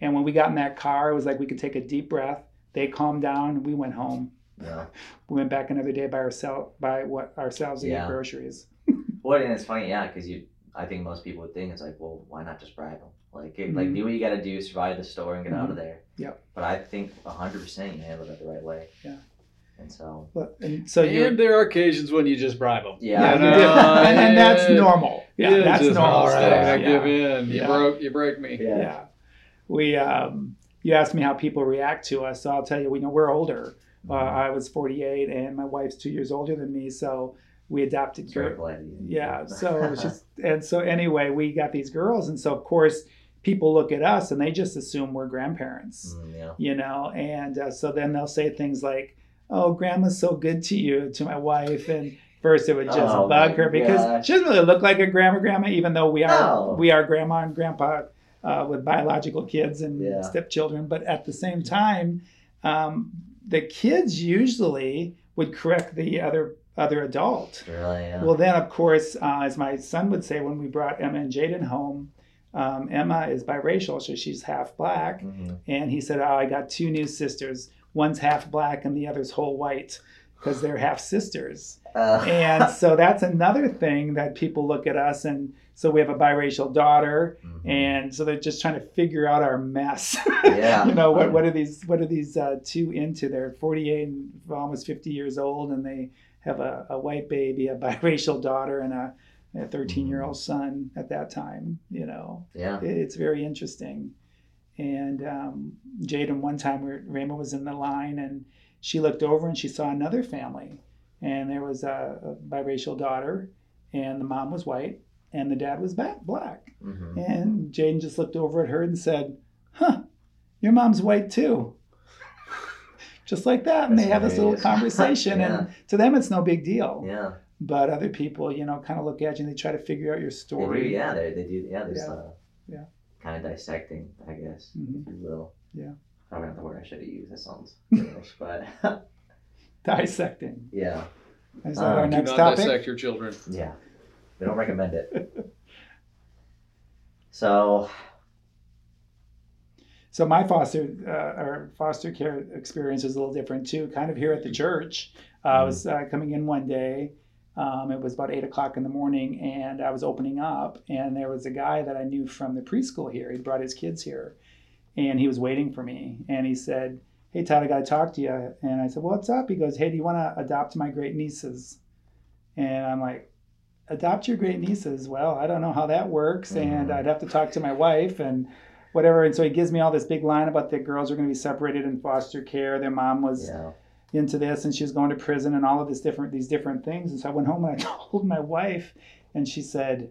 And when we got in that car, it was like we could take a deep breath. They calmed down, and we went home. Yeah. We went back another day by ourselves, by what ourselves to Yeah. get groceries. Well, and it's funny, yeah, because you. I think most people would think it's like, well, why not just bribe them? Like, it, like mm-hmm. do what you got to do, survive the store, and get out of mm-hmm. there. Yep. But I think hundred percent you handled it the right way. Yeah. And so. But, and so and there are occasions when you just bribe them. Yeah. yeah, I you know. and, and that's normal. Yeah, You that's normal. All right, stuff. I yeah. give in. You Yeah. broke. You break me. Yeah. We, um, you asked me how people react to us. So I'll tell you, we know we're older. Uh, I was 48 and my wife's two years older than me. So we adopted girls. yeah so just and so anyway we got these girls and so of course people look at us and they just assume we're grandparents Mm, yeah. you know and uh, so then they'll say things like oh grandma's so good to you to my wife and first it would just Oh, bug her because gosh. she doesn't really look like a grandma grandma even though we are No. we are grandma and grandpa uh, with biological kids and Yeah. stepchildren but at the same time um, the kids usually would correct the other other adult Really, yeah. well, then, of course, uh, as my son would say when we brought Emma and Jaden home, um, Emma is biracial, so she's half black. Mhm. And he said, Oh, I got two new sisters. One's half black and the other's whole white because they're half sisters. Uh, And so that's another thing that people look at us. And so we have a biracial daughter. mhm. And so they're just trying to figure out our mess. Yeah. you know, what, what are these, what are these uh, two into? They're 48 and almost 50 years old and they have a, a white baby, a biracial daughter, and a, a 13 year old son at that time. You know, yeah. It's very interesting. And um, Jaden, one time, where Raymond was in the line, and she looked over and she saw another family, and there was a, a biracial daughter, and the mom was white, and the dad was back, black. hmm And Jaden just looked over at her and said, "Huh, your mom's white too." Just like that, and That's they have this little conversation, Yeah. and to them it's no big deal. Yeah. But other people, you know, kind of look at you and they try to figure out your They do, story. yeah, they, they do. Yeah, there's Yeah. uh, Yeah. kind of dissecting, I guess, Mhm. if you will. Yeah. Probably not the word I should have used. That sounds English, but Dissecting. yeah, Is that Um, our do Do not topic? dissect your children. yeah. We don't recommend it. So, So my foster uh, or foster care experience is a little different too. Kind of here at the church, uh, I was uh, coming in one day. Um, it was about eight o'clock in the morning, and I was opening up, and there was a guy that I knew from the preschool here. He brought his kids here, and he was waiting for me. And he said, "Hey, Todd, I got to talk to you." And I said, well, "What's up?" He goes, "Hey, do you want to adopt my great nieces?" And I'm like, "Adopt your great nieces? Well, I don't know how that works, and Mhm. I'd have to talk to my wife and." Whatever, and so he gives me all this big line about the girls are going to be separated in foster care. Their mom was Yeah. into this and she was going to prison and all of this different these different things and so i went home and i told my wife and she said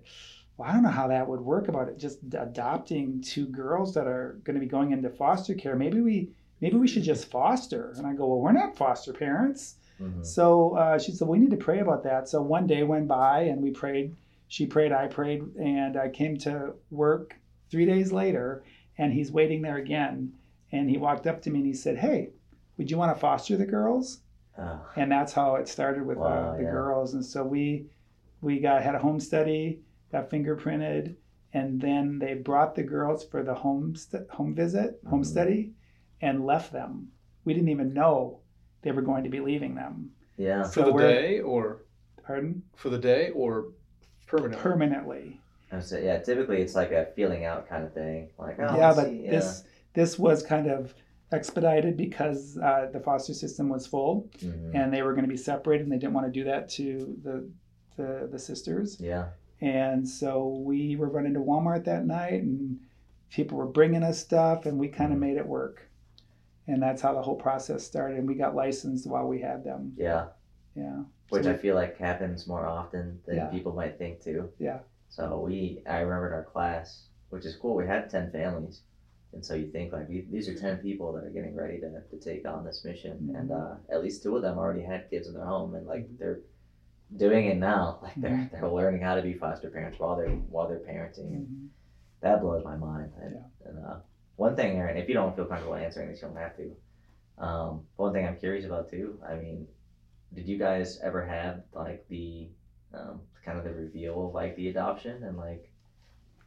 well i don't know how that would work about it just adopting two girls that are going to be going into foster care. Maybe we maybe we should just foster. And i go well we're not foster parents. Mhm. so uh, she said we need to pray about that. So one day went by and we prayed she prayed i prayed and i came to work three days later and he's waiting there again. And he walked up to me and he said hey would you want to foster the girls? Oh, and that's how it started with uh, Wow, the yeah. girls. And so we we got had a home study got fingerprinted and then they brought the girls for the home st- home visit home Mhm. study and left them we didn't even know they were going to be leaving them yeah. For the day or pardon for the day or permanent? permanently I would say, yeah. Typically, it's like a feeling out kind of thing. Like, oh, yeah but see, this this was kind of expedited because uh, the foster system was full Yeah. Mhm. and they were going to be separated and they didn't want to do that to the the, the sisters yeah. And so we were running to Walmart that night, and people were bringing us stuff, and we kind of Mhm. made it work. And that's how the whole process started. And we got licensed while we had them. Yeah. Yeah. Which So I feel like happens more often than Yeah. people might think too. Yeah. So we, I remember in our class, which is cool. We had ten families, and so you think like these are ten people that are getting ready to, to take on this mission, and uh, at least two of them already had kids in their home, and like they're doing it now. Like they're Mhm. they're learning how to be foster parents while they're while they're parenting, and Mhm. that blows my mind. And, Yeah. and uh, one thing, Aaron, if you don't feel comfortable answering this, you don't have to. Um, one thing I'm curious about too. I mean, did you guys ever have like the um, kind of the reveal of like the adoption and like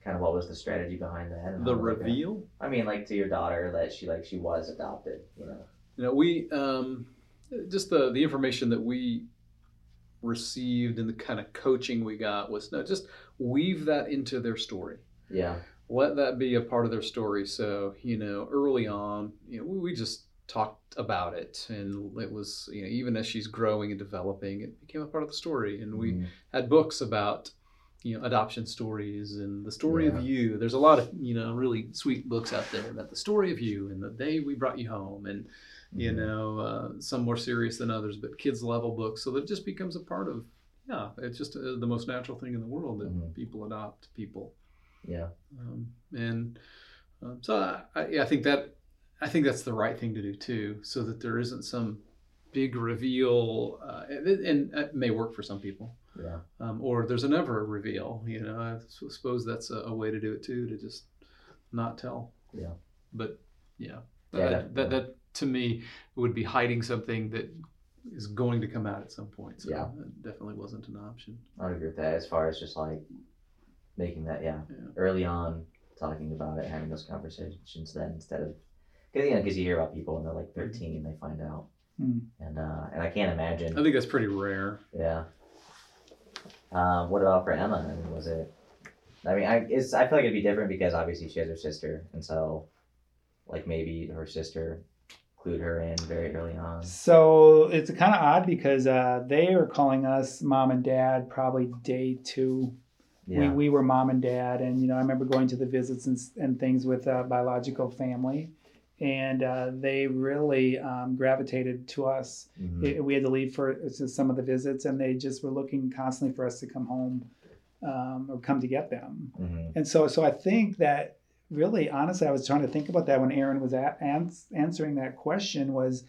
kind of what was the strategy behind that? And The how, like, reveal. I mean, like to your daughter that she like she was adopted. You know. You know, we um, just the the information that we received and the kind of coaching we got was no, just weave that into their story. Yeah. Let that be a part of their story. So you know, early on, you know, we, just talked about it, and it was you know, even as she's growing and developing, it became a part of the story, and we Mhm. had books about you know adoption stories and the story Yeah. of you there's a lot of you know really sweet books out there about the story of you and the day we brought you home and you Mhm. know uh, some more serious than others but kids level books so that it just becomes a part of yeah it's just uh, the most natural thing in the world that Mhm. people adopt people Yeah. um, and um, so I, I, yeah, I think that I think that's the right thing to do too, so that there isn't some big reveal, uh, and, and it may work for some people, Yeah. um, or there's a never reveal. You know, I suppose that's a, a way to do it too, to just not tell. Yeah. But yeah, Yeah, that, that- that, that to me would be hiding something that is going to come out at some point. So Yeah. that definitely wasn't an option. I would agree with that. As far as just like making that, yeah, Yeah. early on, talking about it, having those conversations, then instead of, cause, you know, because you hear about people when they're like thirteen, and they find out, Mm. and uh, and I can't imagine. I think that's pretty rare. Yeah. Um, what about for Emma? I mean, was it? I mean, I it's I feel like it'd be different because obviously she has her sister, and so, like maybe her sister clued her in very early on. So it's kind of odd because uh, they were calling us mom and dad probably day two. Yeah. We, we were mom and dad, and you know I remember going to the visits and, and things with uh, biological family, and uh, they really um, gravitated to us. Mhm. It- we had to leave for some of the visits, and they just were looking constantly for us to come home um, or come to get them. Mhm. And so, so I think that really, honestly, I was trying to think about that when Aaron was a- ans- answering that question. Was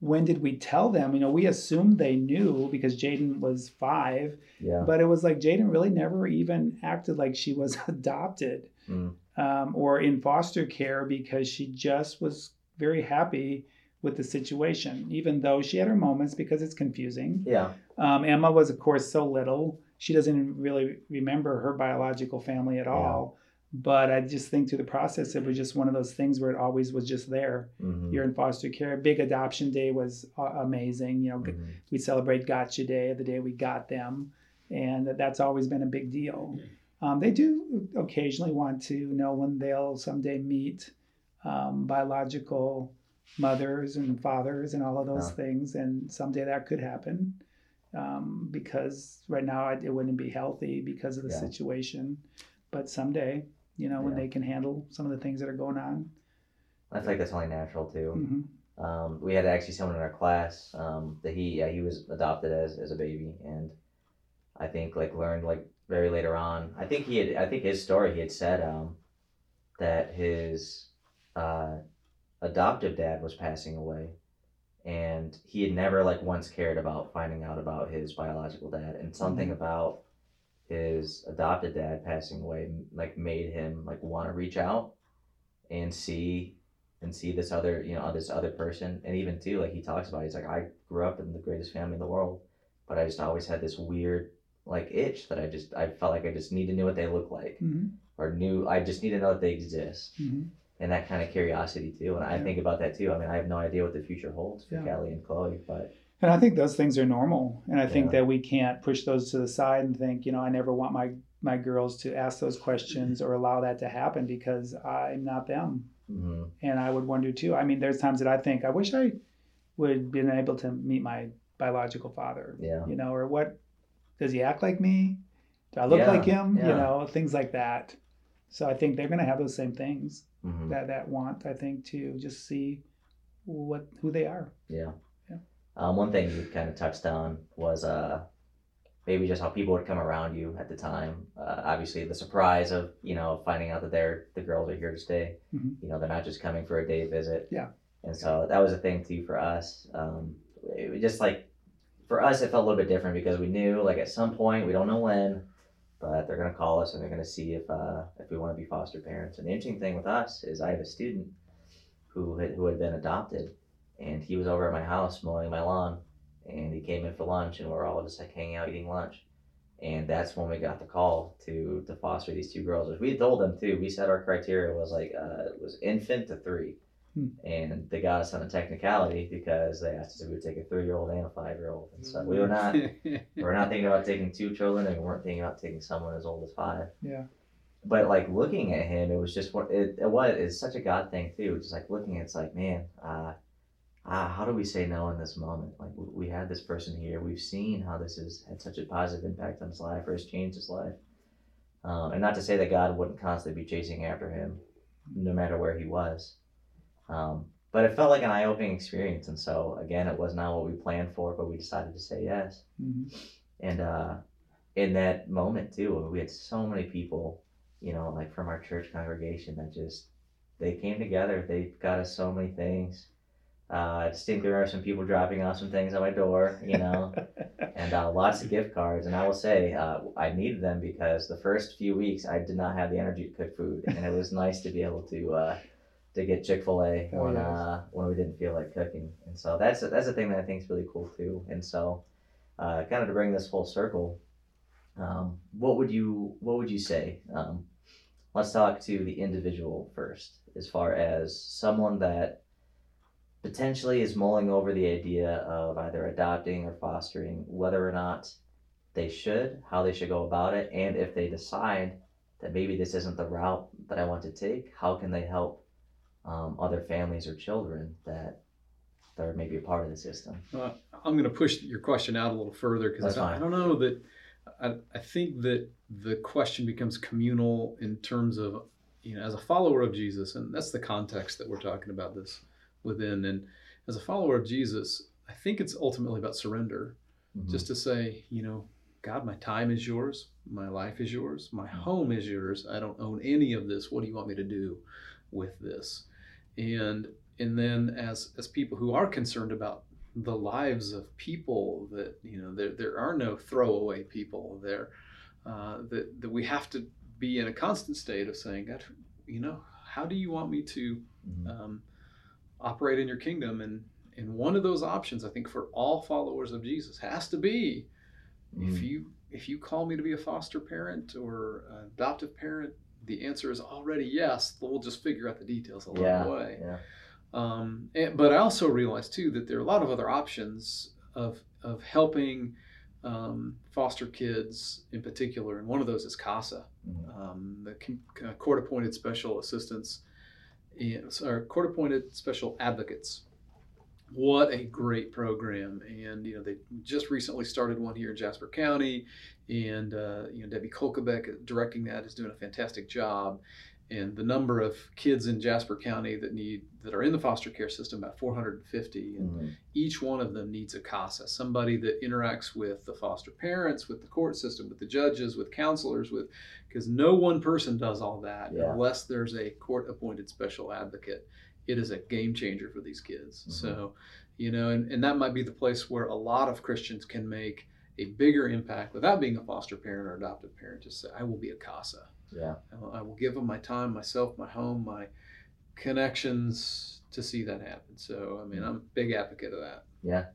when did we tell them? You know, we assumed they knew because Jaden was five, Yeah. but it was like Jaden really never even acted like she was adopted Mm. um, or in foster care because she just was very happy with the situation, even though she had her moments because it's confusing. Yeah. Um, Emma was, of course, so little. She doesn't really remember her biological family at Yeah. all. But I just think through the process, it was just one of those things where it always was just there. Mhm. You're in foster care. Big adoption day was uh, amazing. You know, Mhm. we celebrate Gotcha Day, the day we got them, and that's always been a big deal. Um, they do occasionally want to know when they'll someday meet um, biological mothers and fathers and all of those Yeah. things, and someday that could happen um, because right now it, it wouldn't be healthy because of the Yeah. situation. But someday, you know, when they can handle some of the things that are going on. I feel like that's only natural too. hmm Um, we had actually someone in our class um, that he yeah, he was adopted as, as a baby, and I think like learned like very later on. I think he had I think his story he had said um, that his uh, adoptive dad was passing away, and he had never like once cared about finding out about his biological dad, and something about his adopted dad passing away like made him like want to reach out and see and see this other you know this other person. And even too like he talks about it, he's like i grew up in the greatest family in the world but i just always had this weird like itch that i just i felt like i just need to know what they look like hmm or knew i just need to know that they exist. Hmm and that kind of curiosity too and i think about that too. I mean i have no idea what the future holds for Yeah. kelly and chloe but And I think those things are normal. And I think that we can't push those to the side and think, you know, I never want my my girls to ask those questions or allow that to happen because I'm not them. mhm, And I would wonder too. I mean, there's times that I think I wish I would have been able to meet my biological father. yeah You know, or what does he act like me? Do I look Yeah, like him? You know, things like that. So I think they're gonna have those same things mhm, that that want, I think, to just see what who they are. Yeah. Um, one thing you kind of touched on was uh, maybe just how people would come around you at the time. Uh, obviously, the surprise of you know finding out that they're the girls are here to stay. Mhm. You know, they're not just coming for a day visit. Yeah. And so that was a thing too for us. Um, it was just like for us, it felt a little bit different because we knew like at some point we don't know when, but they're gonna call us and they're gonna see if uh, if we want to be foster parents. And the interesting thing with us is I have a student who had, who had been adopted, and he was over at my house mowing my lawn, and he came in for lunch, and we are all just like hanging out eating lunch. And that's when we got the call to to foster these two girls. We told them too. We said our criteria was like uh, it was infant to three, Hmm. and they got us on a technicality because they asked us if we would take a three year old and a five year old. And so we were not we were not thinking about taking two children, and we weren't thinking about taking someone as old as five. Yeah. But like looking at him, it was just what it, it was. It's such a God thing too. Just like looking, it's like man, uh, uh, how do we say no in this moment? Like we, had this person here. We've seen how this has had such a positive impact on his life, or has changed his life. Um, and not to say that God wouldn't constantly be chasing after him, no matter where he was. Um, but it felt like an eye-opening experience, and so again, it was not what we planned for, but we decided to say yes. Mhm. And uh, in that moment too, we had so many people, you know, like from our church congregation that just they came together. They got us so many things. Uh, I distinctly remember some people dropping off some things at my door, you know, and uh, lots of gift cards. And I will say, uh, I needed them because the first few weeks I did not have the energy to cook food, and it was nice to be able to uh, to get Chick Fil A Oh, when yes. uh, when we didn't feel like cooking. And so that's that's a thing that I think is really cool too. And so, uh, kind of to bring this full circle, um, what would you what would you say? Um, let's talk to the individual first, as far as someone that potentially is mulling over the idea of either adopting or fostering, whether or not they should, how they should go about it, and if they decide that maybe this isn't the route that I want to take, how can they help um, other families or children that that are maybe a part of the system? Uh, I'm going to push your question out a little further because I, don't- I don't know that I, I think that the question becomes communal in terms of you know as a follower of Jesus, and that's the context that we're talking about this within. And as a follower of Jesus, I think it's ultimately about surrender, Mhm. just to say, you know, God, my time is yours, my life is yours, my home is yours. I don't own any of this. What do you want me to do with this? And and then as as people who are concerned about the lives of people that you know there there are no throwaway people there uh, that that we have to be in a constant state of saying God you know how do you want me to Mhm. um, operate in your kingdom and and one of those options I think for all followers of Jesus has to be if Mhm. you if you call me to be a foster parent or adoptive parent the answer is already yes. We'll just figure out the details along Yeah. the way. Yeah. Um, and, but I also realize too that there are a lot of other options of of helping um, foster kids in particular, and one of those is CASA, Mhm. um, the uh, court-appointed special assistants, and, or court-appointed special advocates. What a great program! And you know they just recently started one here in Jasper County, and uh, you know Debbie Kolkebeck directing that is doing a fantastic job. And the number of kids in Jasper County that need that are in the foster care system about 450, and Mhm. each one of them needs a CASA, somebody that interacts with the foster parents, with the court system, with the judges, with counselors, with because no one person does all that Yeah. unless there's a court appointed special advocate. It is a game changer for these kids. Mhm. So, you know, and, and that might be the place where a lot of Christians can make a bigger impact without being a foster parent or adoptive parent. Just say, I will be a CASA. Yeah. I will- give them my time, myself, my home, my connections to see that happen. So, I mean, I'm a big advocate of that. Yeah.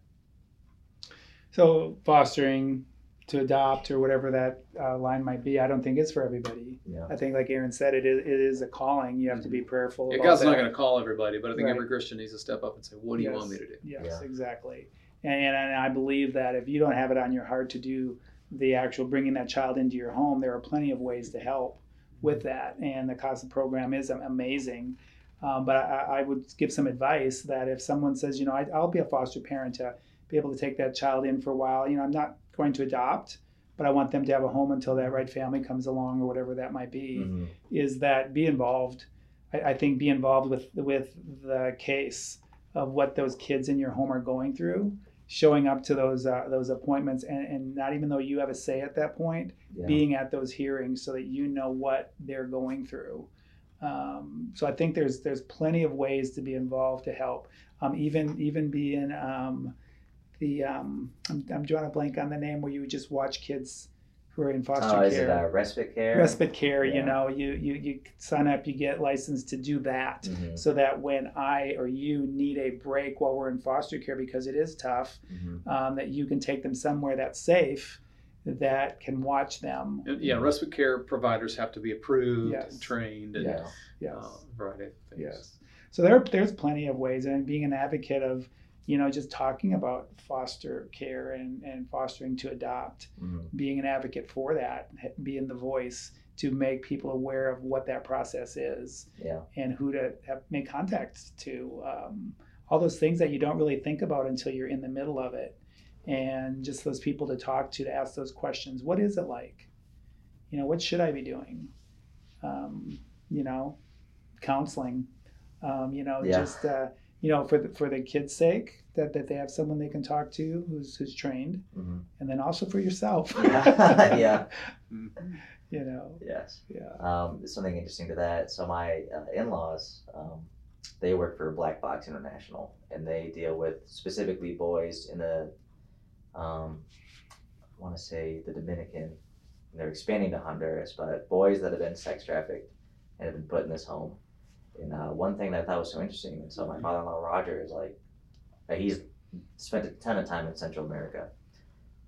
So fostering to adopt or whatever that uh, line might be, I don't think it's for everybody. Yeah. I think, like Aaron said, it is, it is a calling. You have to be prayerful. Yeah, about God's not going to call everybody, but I think Right. every Christian needs to step up and say, "What do you want me to do?" Yes, Yeah. exactly. And, and I believe that if you don't have it on your heart to do the actual bringing that child into your home, there are plenty of ways to help with that. And the CASA program is amazing. Um, but I, I would give some advice that if someone says, you know, I, I'll be a foster parent to be able to take that child in for a while, you know, I'm not going to adopt, but I want them to have a home until that right family comes along or whatever that might be Mhm. is that be involved. I, I think be involved with with the case of what those kids in your home are going through, showing up to those uh, those appointments, and, and not even though you have a say at that point, Yeah. being at those hearings so that you know what they're going through. Um, so I think there's there's plenty of ways to be involved to help. Um, even even being um, the um, I'm, I'm drawing a blank on the name where you just watch kids who are in foster Oh, care is it uh, respite care? respite care you know you, you you sign up you get licensed to do that Mhm. so that when i or you need a break while we're in foster care because it is tough Mhm. um, that you can take them somewhere that's safe that can watch them And, yeah, respite care providers have to be approved, Yes. and trained, and Yeah. yes uh, a variety of things. yes so there there's plenty of ways and being an advocate of you know just talking about foster care and and fostering to adopt Mhm. being an advocate for that being the voice to make people aware of what that process is Yeah. and who to have make contact to. Um, all those things that you don't really think about until you're in the middle of it, and just those people to talk to to ask those questions. What is it like? You know, what should I be doing? Um, you know, counseling. Um, you know, Yeah. just uh, you know, for the for the kids' sake, that, that they have someone they can talk to who's who's trained, Mhm. and then also for yourself. Yeah. Yeah. You know. Yes. Yeah. Um, something interesting to that. So my uh, in-laws, um, they work for Black Box International, and they deal with specifically boys in the, um, I want to say the Dominican. And they're expanding to Honduras, but boys that have been sex trafficked and have been put in this home. And uh, one thing that I thought was so interesting, and so my father-in-law Roger is like, he's spent a ton of time in Central America,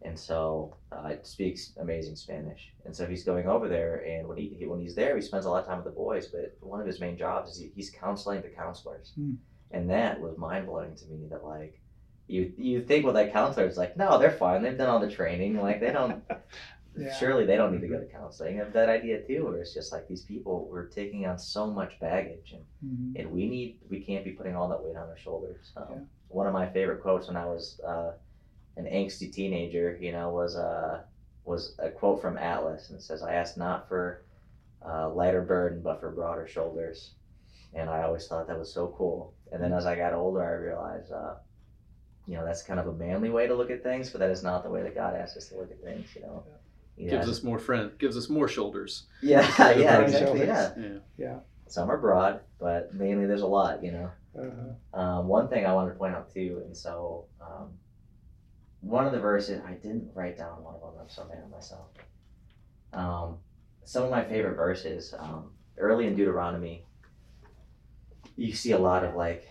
and so uh, speaks amazing Spanish. And so he's going over there, and when he he- when he's there, he spends a lot of time with the boys. But one of his main jobs is he, he's counseling the counselors, Hmm. and that was mind blowing to me. That like, you you think well that counselor is like, no, they're fine. They've done all the training. Like they don't. Yeah. Surely they don't need to go to counseling. I have that idea too, where it's just like these people we're taking on so much baggage, and Mhm. and we need we can't be putting all that weight on our shoulders. Um, Yeah. One of my favorite quotes when I was uh, an angsty teenager, you know, was uh, was a quote from Atlas, and it says, "I ask not for uh, lighter burden, but for broader shoulders." And I always thought that was so cool. And then as I got older, I realized, uh, you know, that's kind of a manly way to look at things, but that is not the way that God asks us to look at things. You know, He Gives has- us more friend, gives us more shoulders. yeah, yeah, exactly, shoulders. yeah. Yeah. Some are broad, but mainly there's a lot. You know. Uh-huh. Um, one thing I wanted to point out too, and so um, one of the verses I didn't write down one of them. I'm so mad at myself. Um, some of my favorite verses um, early in Deuteronomy. You see a lot of like.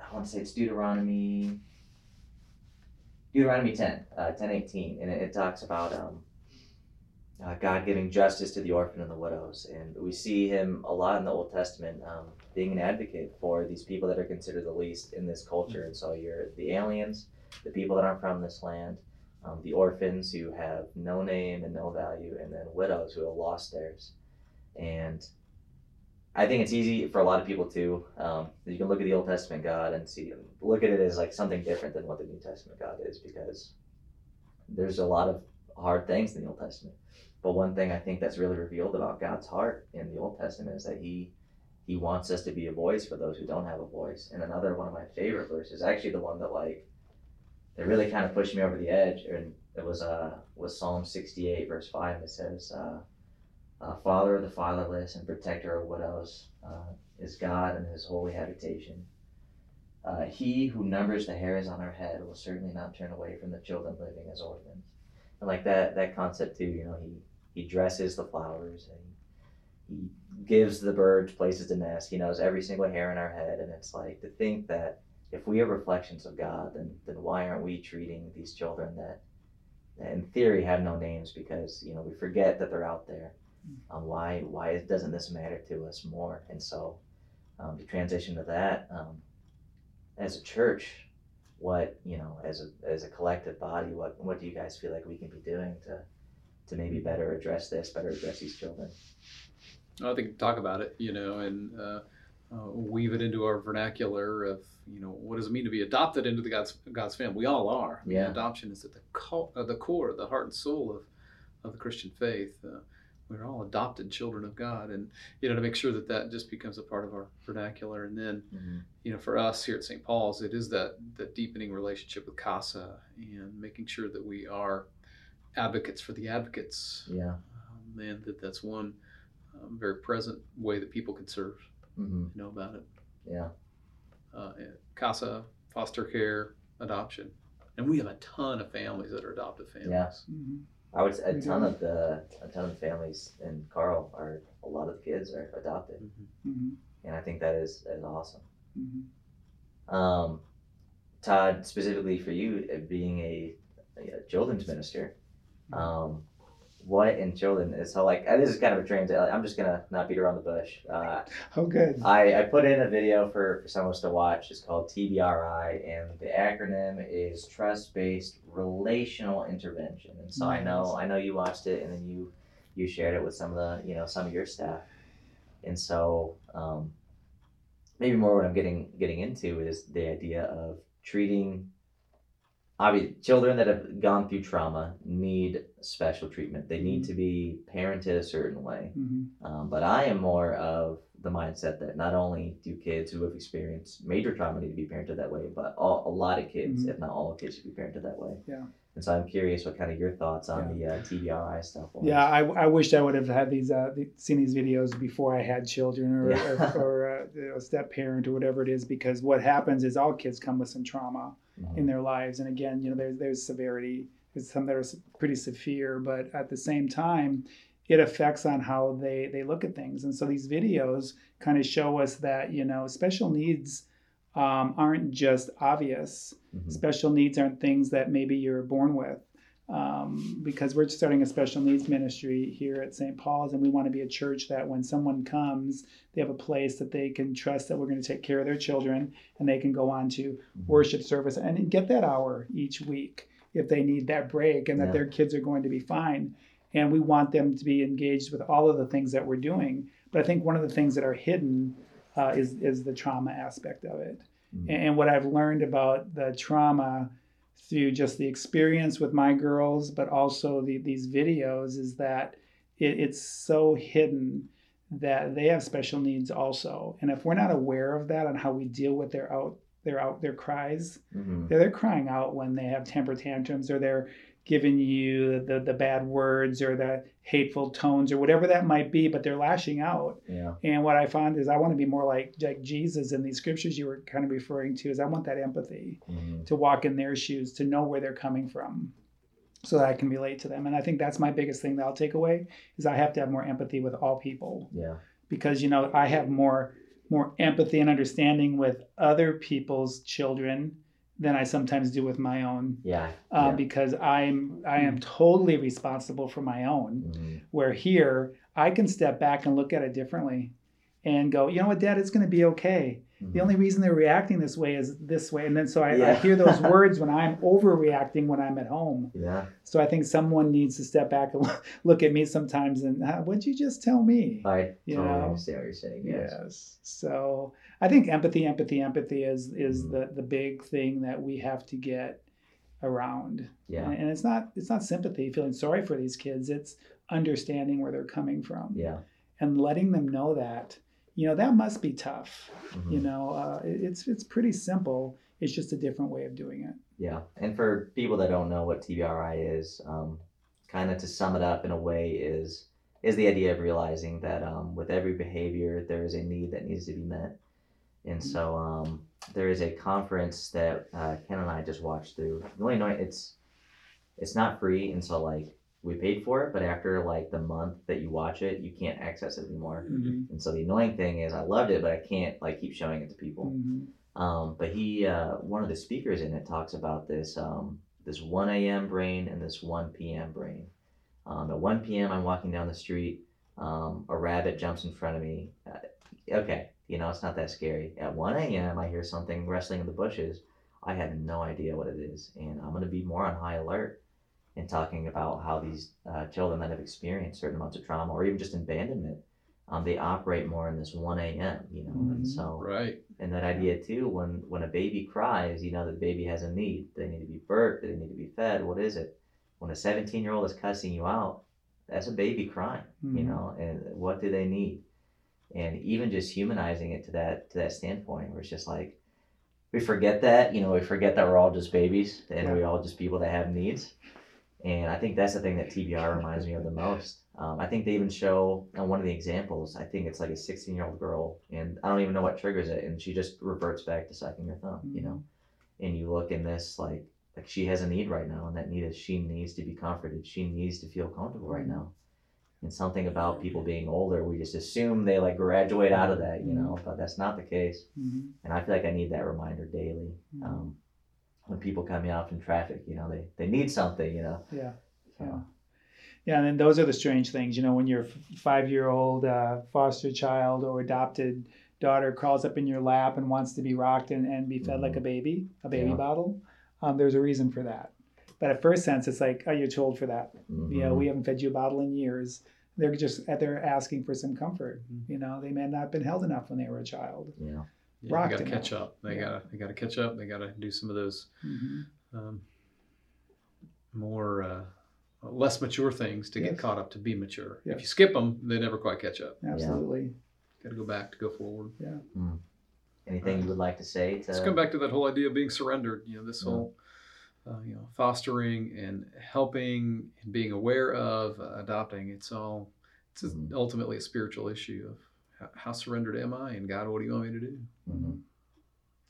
I want to say it's Deuteronomy. Deuteronomy 10, uh, 10 18, and it, it talks about um, uh, God giving justice to the orphan and the widows. And we see him a lot in the Old Testament um, being an advocate for these people that are considered the least in this culture. And so you're the aliens, the people that aren't from this land, um, the orphans who have no name and no value, and then widows who have lost theirs. And I think it's easy for a lot of people too. Um, you can look at the Old Testament God and see, look at it as like something different than what the New Testament God is because there's a lot of hard things in the Old Testament. But one thing I think that's really revealed about God's heart in the Old Testament is that He He wants us to be a voice for those who don't have a voice. And another one of my favorite verses, actually the one that like that really kind of pushed me over the edge, and it was uh was Psalm sixty eight verse five. It says, uh, uh, "Father of the fatherless and protector of widows uh, is God and His holy habitation." Uh, he who numbers the hairs on our head will certainly not turn away from the children living as orphans. And like that, that concept too, you know, he he dresses the flowers and he gives the birds places to nest. He knows every single hair in our head, and it's like to think that if we are reflections of God, then then why aren't we treating these children that, that in theory have no names because you know we forget that they're out there. Um, why why doesn't this matter to us more? And so um, to transition to that, um, as a church, what you know as a as a collective body, what what do you guys feel like we can be doing to to maybe better address this, better address these children? I think talk about it, you know, and uh, uh, weave it into our vernacular of, you know, what does it mean to be adopted into the God's God's family? We all are. Yeah. adoption is at the co- uh, the core, the heart and soul of of the Christian faith. Uh, we're all adopted children of God, and you know, to make sure that that just becomes a part of our vernacular, and then you know, for us here at St. Paul's, it is that that deepening relationship with CASA and making sure that we are advocates for the advocates, Yeah. um, and that that's one um, very present way that people can serve. hmm You know about it. Yeah. Uh, CASA, foster care, adoption, and we have a ton of families that are adoptive families. Yeah. Mhm. I would say a We ton of the a ton of families in Carl are a lot of the kids are adopted, Mhm. Mhm. and I think that is that is awesome. Mhm. Um, Todd, specifically for you, uh, being a, a children's minister, um, what in children is so like this is kind of a transit. I'm just gonna not beat around the bush. Uh, Oh, good. I, I put in a video for, for someone else to watch. It's called TBRI, and the acronym is Trust Based Relational Intervention. And so I know I know you watched it, and then you you shared it with some of the you know some of your staff. And so um, maybe more what I'm getting getting into is the idea of treating. Obviously, children that have gone through trauma need special treatment. They need to be parented a certain way. Mhm. Um, but I am more of the mindset that not only do kids who have experienced major trauma need to be parented that way, but all, a lot of kids, Mhm. if not all kids, should be parented that way. Yeah. And so I'm curious what kind of your thoughts on the uh, TBRI stuff was. Yeah, I, I wished I would have had these uh, seen these videos before I had children or Yeah. or, or uh, you know, a step parent or whatever it is. Because what happens is all kids come with some trauma Mhm. in their lives, and again, you know, there's there's severity. There's some that are pretty severe, but at the same time, it affects on how they they look at things. And so these videos kind of show us that you know special needs um, aren't just obvious Mhm. special needs aren't things that maybe you're born with um, because we're starting a special needs ministry here at st paul's and we want to be a church that when someone comes they have a place that they can trust that we're going to take care of their children and they can go on to Mhm. worship service and get that hour each week if they need that break and that Yeah. their kids are going to be fine and we want them to be engaged with all of the things that we're doing but i think one of the things that are hidden uh, is is the trauma aspect of it Mhm. and what I've learned about the trauma through just the experience with my girls, but also the, these videos, is that it, it's so hidden that they have special needs also. And if we're not aware of that and how we deal with their out their out their cries, Mhm. they're, they're crying out when they have temper tantrums or they're giving you the, the bad words or the hateful tones or whatever that might be, but they're lashing out. Yeah. And what I found is I want to be more like like Jesus in these scriptures you were kind of referring to. Is I want that empathy Mhm. to walk in their shoes, to know where they're coming from, so that I can relate to them. And I think that's my biggest thing that I'll take away is I have to have more empathy with all people Yeah. because you know I have more more empathy and understanding with other people's children than I sometimes do with my own, Yeah. uh, yeah. because I'm I am totally responsible for my own. Mhm. Where here I can step back and look at it differently, and go, you know what, Dad, it's going to be okay. The Mhm. only reason they're reacting this way is this way, and then so I, I hear those words when I'm overreacting when I'm at home. Yeah. So I think someone needs to step back and look at me sometimes and "Huh, what'd you just tell me? I You totally know? understand what you're saying. Yes. Yes. So I think empathy, empathy, empathy is is Mhm. the the big thing that we have to get around. Yeah. And, and it's not it's not sympathy, feeling sorry for these kids. It's understanding where they're coming from Yeah. and letting them know that you know that must be tough. Mhm. You know, uh, it- it's it's pretty simple. It's just a different way of doing it. Yeah, and for people that don't know what TBRI is, um, kind of to sum it up in a way is is the idea of realizing that um, with every behavior there is a need that needs to be met, and so um, there is a conference that uh, Ken and I just watched through. The annoying it's it's not free, and so like we paid for it, but after like the month that you watch it, you can't access it anymore. Mhm. And so the annoying thing is I loved it, but I can't like keep showing it to people. Mhm. Um, but he, uh, one of the speakers in it talks about this, um, this 1 a.m. brain and this 1 p.m. brain. Um, at 1 p.m., I'm walking down the street, um, a rabbit jumps in front of me. Uh, okay, you know, it's not that scary. At 1 a.m., I hear something rustling in the bushes. I have no idea what it is, and I'm going to be more on high alert and talking about how these uh, children that have experienced certain amounts of trauma or even just abandonment, um, they operate more in this 1 a.m., you know, and Mhm. so Right. and that idea too when when a baby cries you know that the baby has a need they need to be burped they need to be fed what is it when a 17 year old is cussing you out that's a baby crying you Mhm. know and what do they need and even just humanizing it to that to that standpoint where it's just like we forget that you know we forget that we're all just babies and Yeah. we're all just people that have needs. And i think that's the thing that TBRI reminds me of the most. Um, i think they even show on one of the examples i think it's like a 16 year old girl and i don't even know what triggers it and she just reverts back to sucking her thumb you know? Mm-hmm. And you look in this like like she has a need right now and that need is she needs to be comforted. She needs to feel comfortable right mm-hmm. now and something about people being older we just assume they like graduate out of that you know but that's not the case Mhm. and i feel like i need that reminder daily Mhm. um, when people cut me off in traffic you know they, they need something you know Yeah. so, Yeah. Yeah, and then those are the strange things. You know, when your five year old uh, foster child or adopted daughter crawls up in your lap and wants to be rocked and, and be fed like a baby, a baby Yeah. bottle, um, there's a reason for that. But at first sense, it's like, oh, you're too old for that. You know, mhm. we haven't fed you a bottle in years. They're just they're asking for some comfort. Mhm. You know, they may not have been held enough when they were a child. you know Yeah, Rocked they got to catch up. They Yeah. gotta they gotta catch up. They gotta do some of those Mhm. um, more uh, less mature things to get caught up to be mature. Yes. If you skip them, they never quite catch up. Absolutely. Got to go back to go forward. Yeah. anything you would like to say to Let's come back to that whole idea of being surrendered. You know, this Yeah. whole uh, you know fostering and helping and being aware of uh, adopting. It's all it's Mhm. ultimately a spiritual issue of how, how surrendered am I and God, what do you want me to do? Mhm.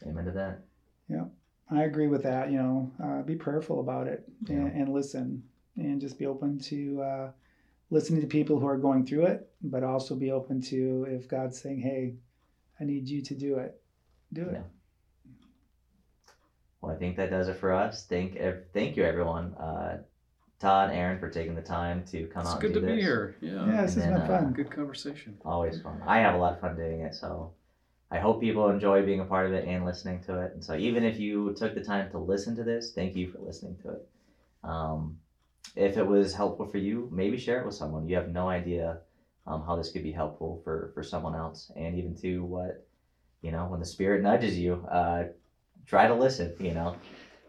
amen to that Yeah, I agree with that. You know, uh, be prayerful about it and, Yeah. and listen, and just be open to uh, listening to people who are going through it, but also be open to if God's saying, "Hey, I need you to do it," do it. Yeah. Well, I think that does it for us. Thank, ev- thank you, everyone. Uh, Todd, Aaron, for taking the time to come on. It's out. good and to do be here. Yeah, Yeah, this And has been then, uh, fun. good conversation. Always fun. I have a lot of fun doing it, so I hope people enjoy being a part of it and listening to it. And so, even if you took the time to listen to this, thank you for listening to it. Um, if it was helpful for you, maybe share it with someone. You have no idea um, how this could be helpful for for someone else, and even to what you know when the spirit nudges you, uh, try to listen. You know,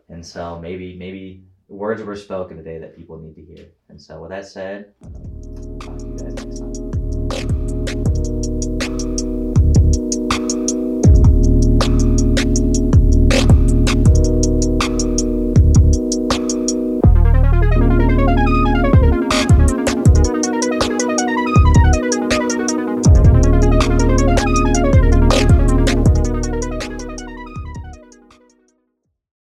and so maybe maybe words were spoken today that people need to hear. And so, with that said,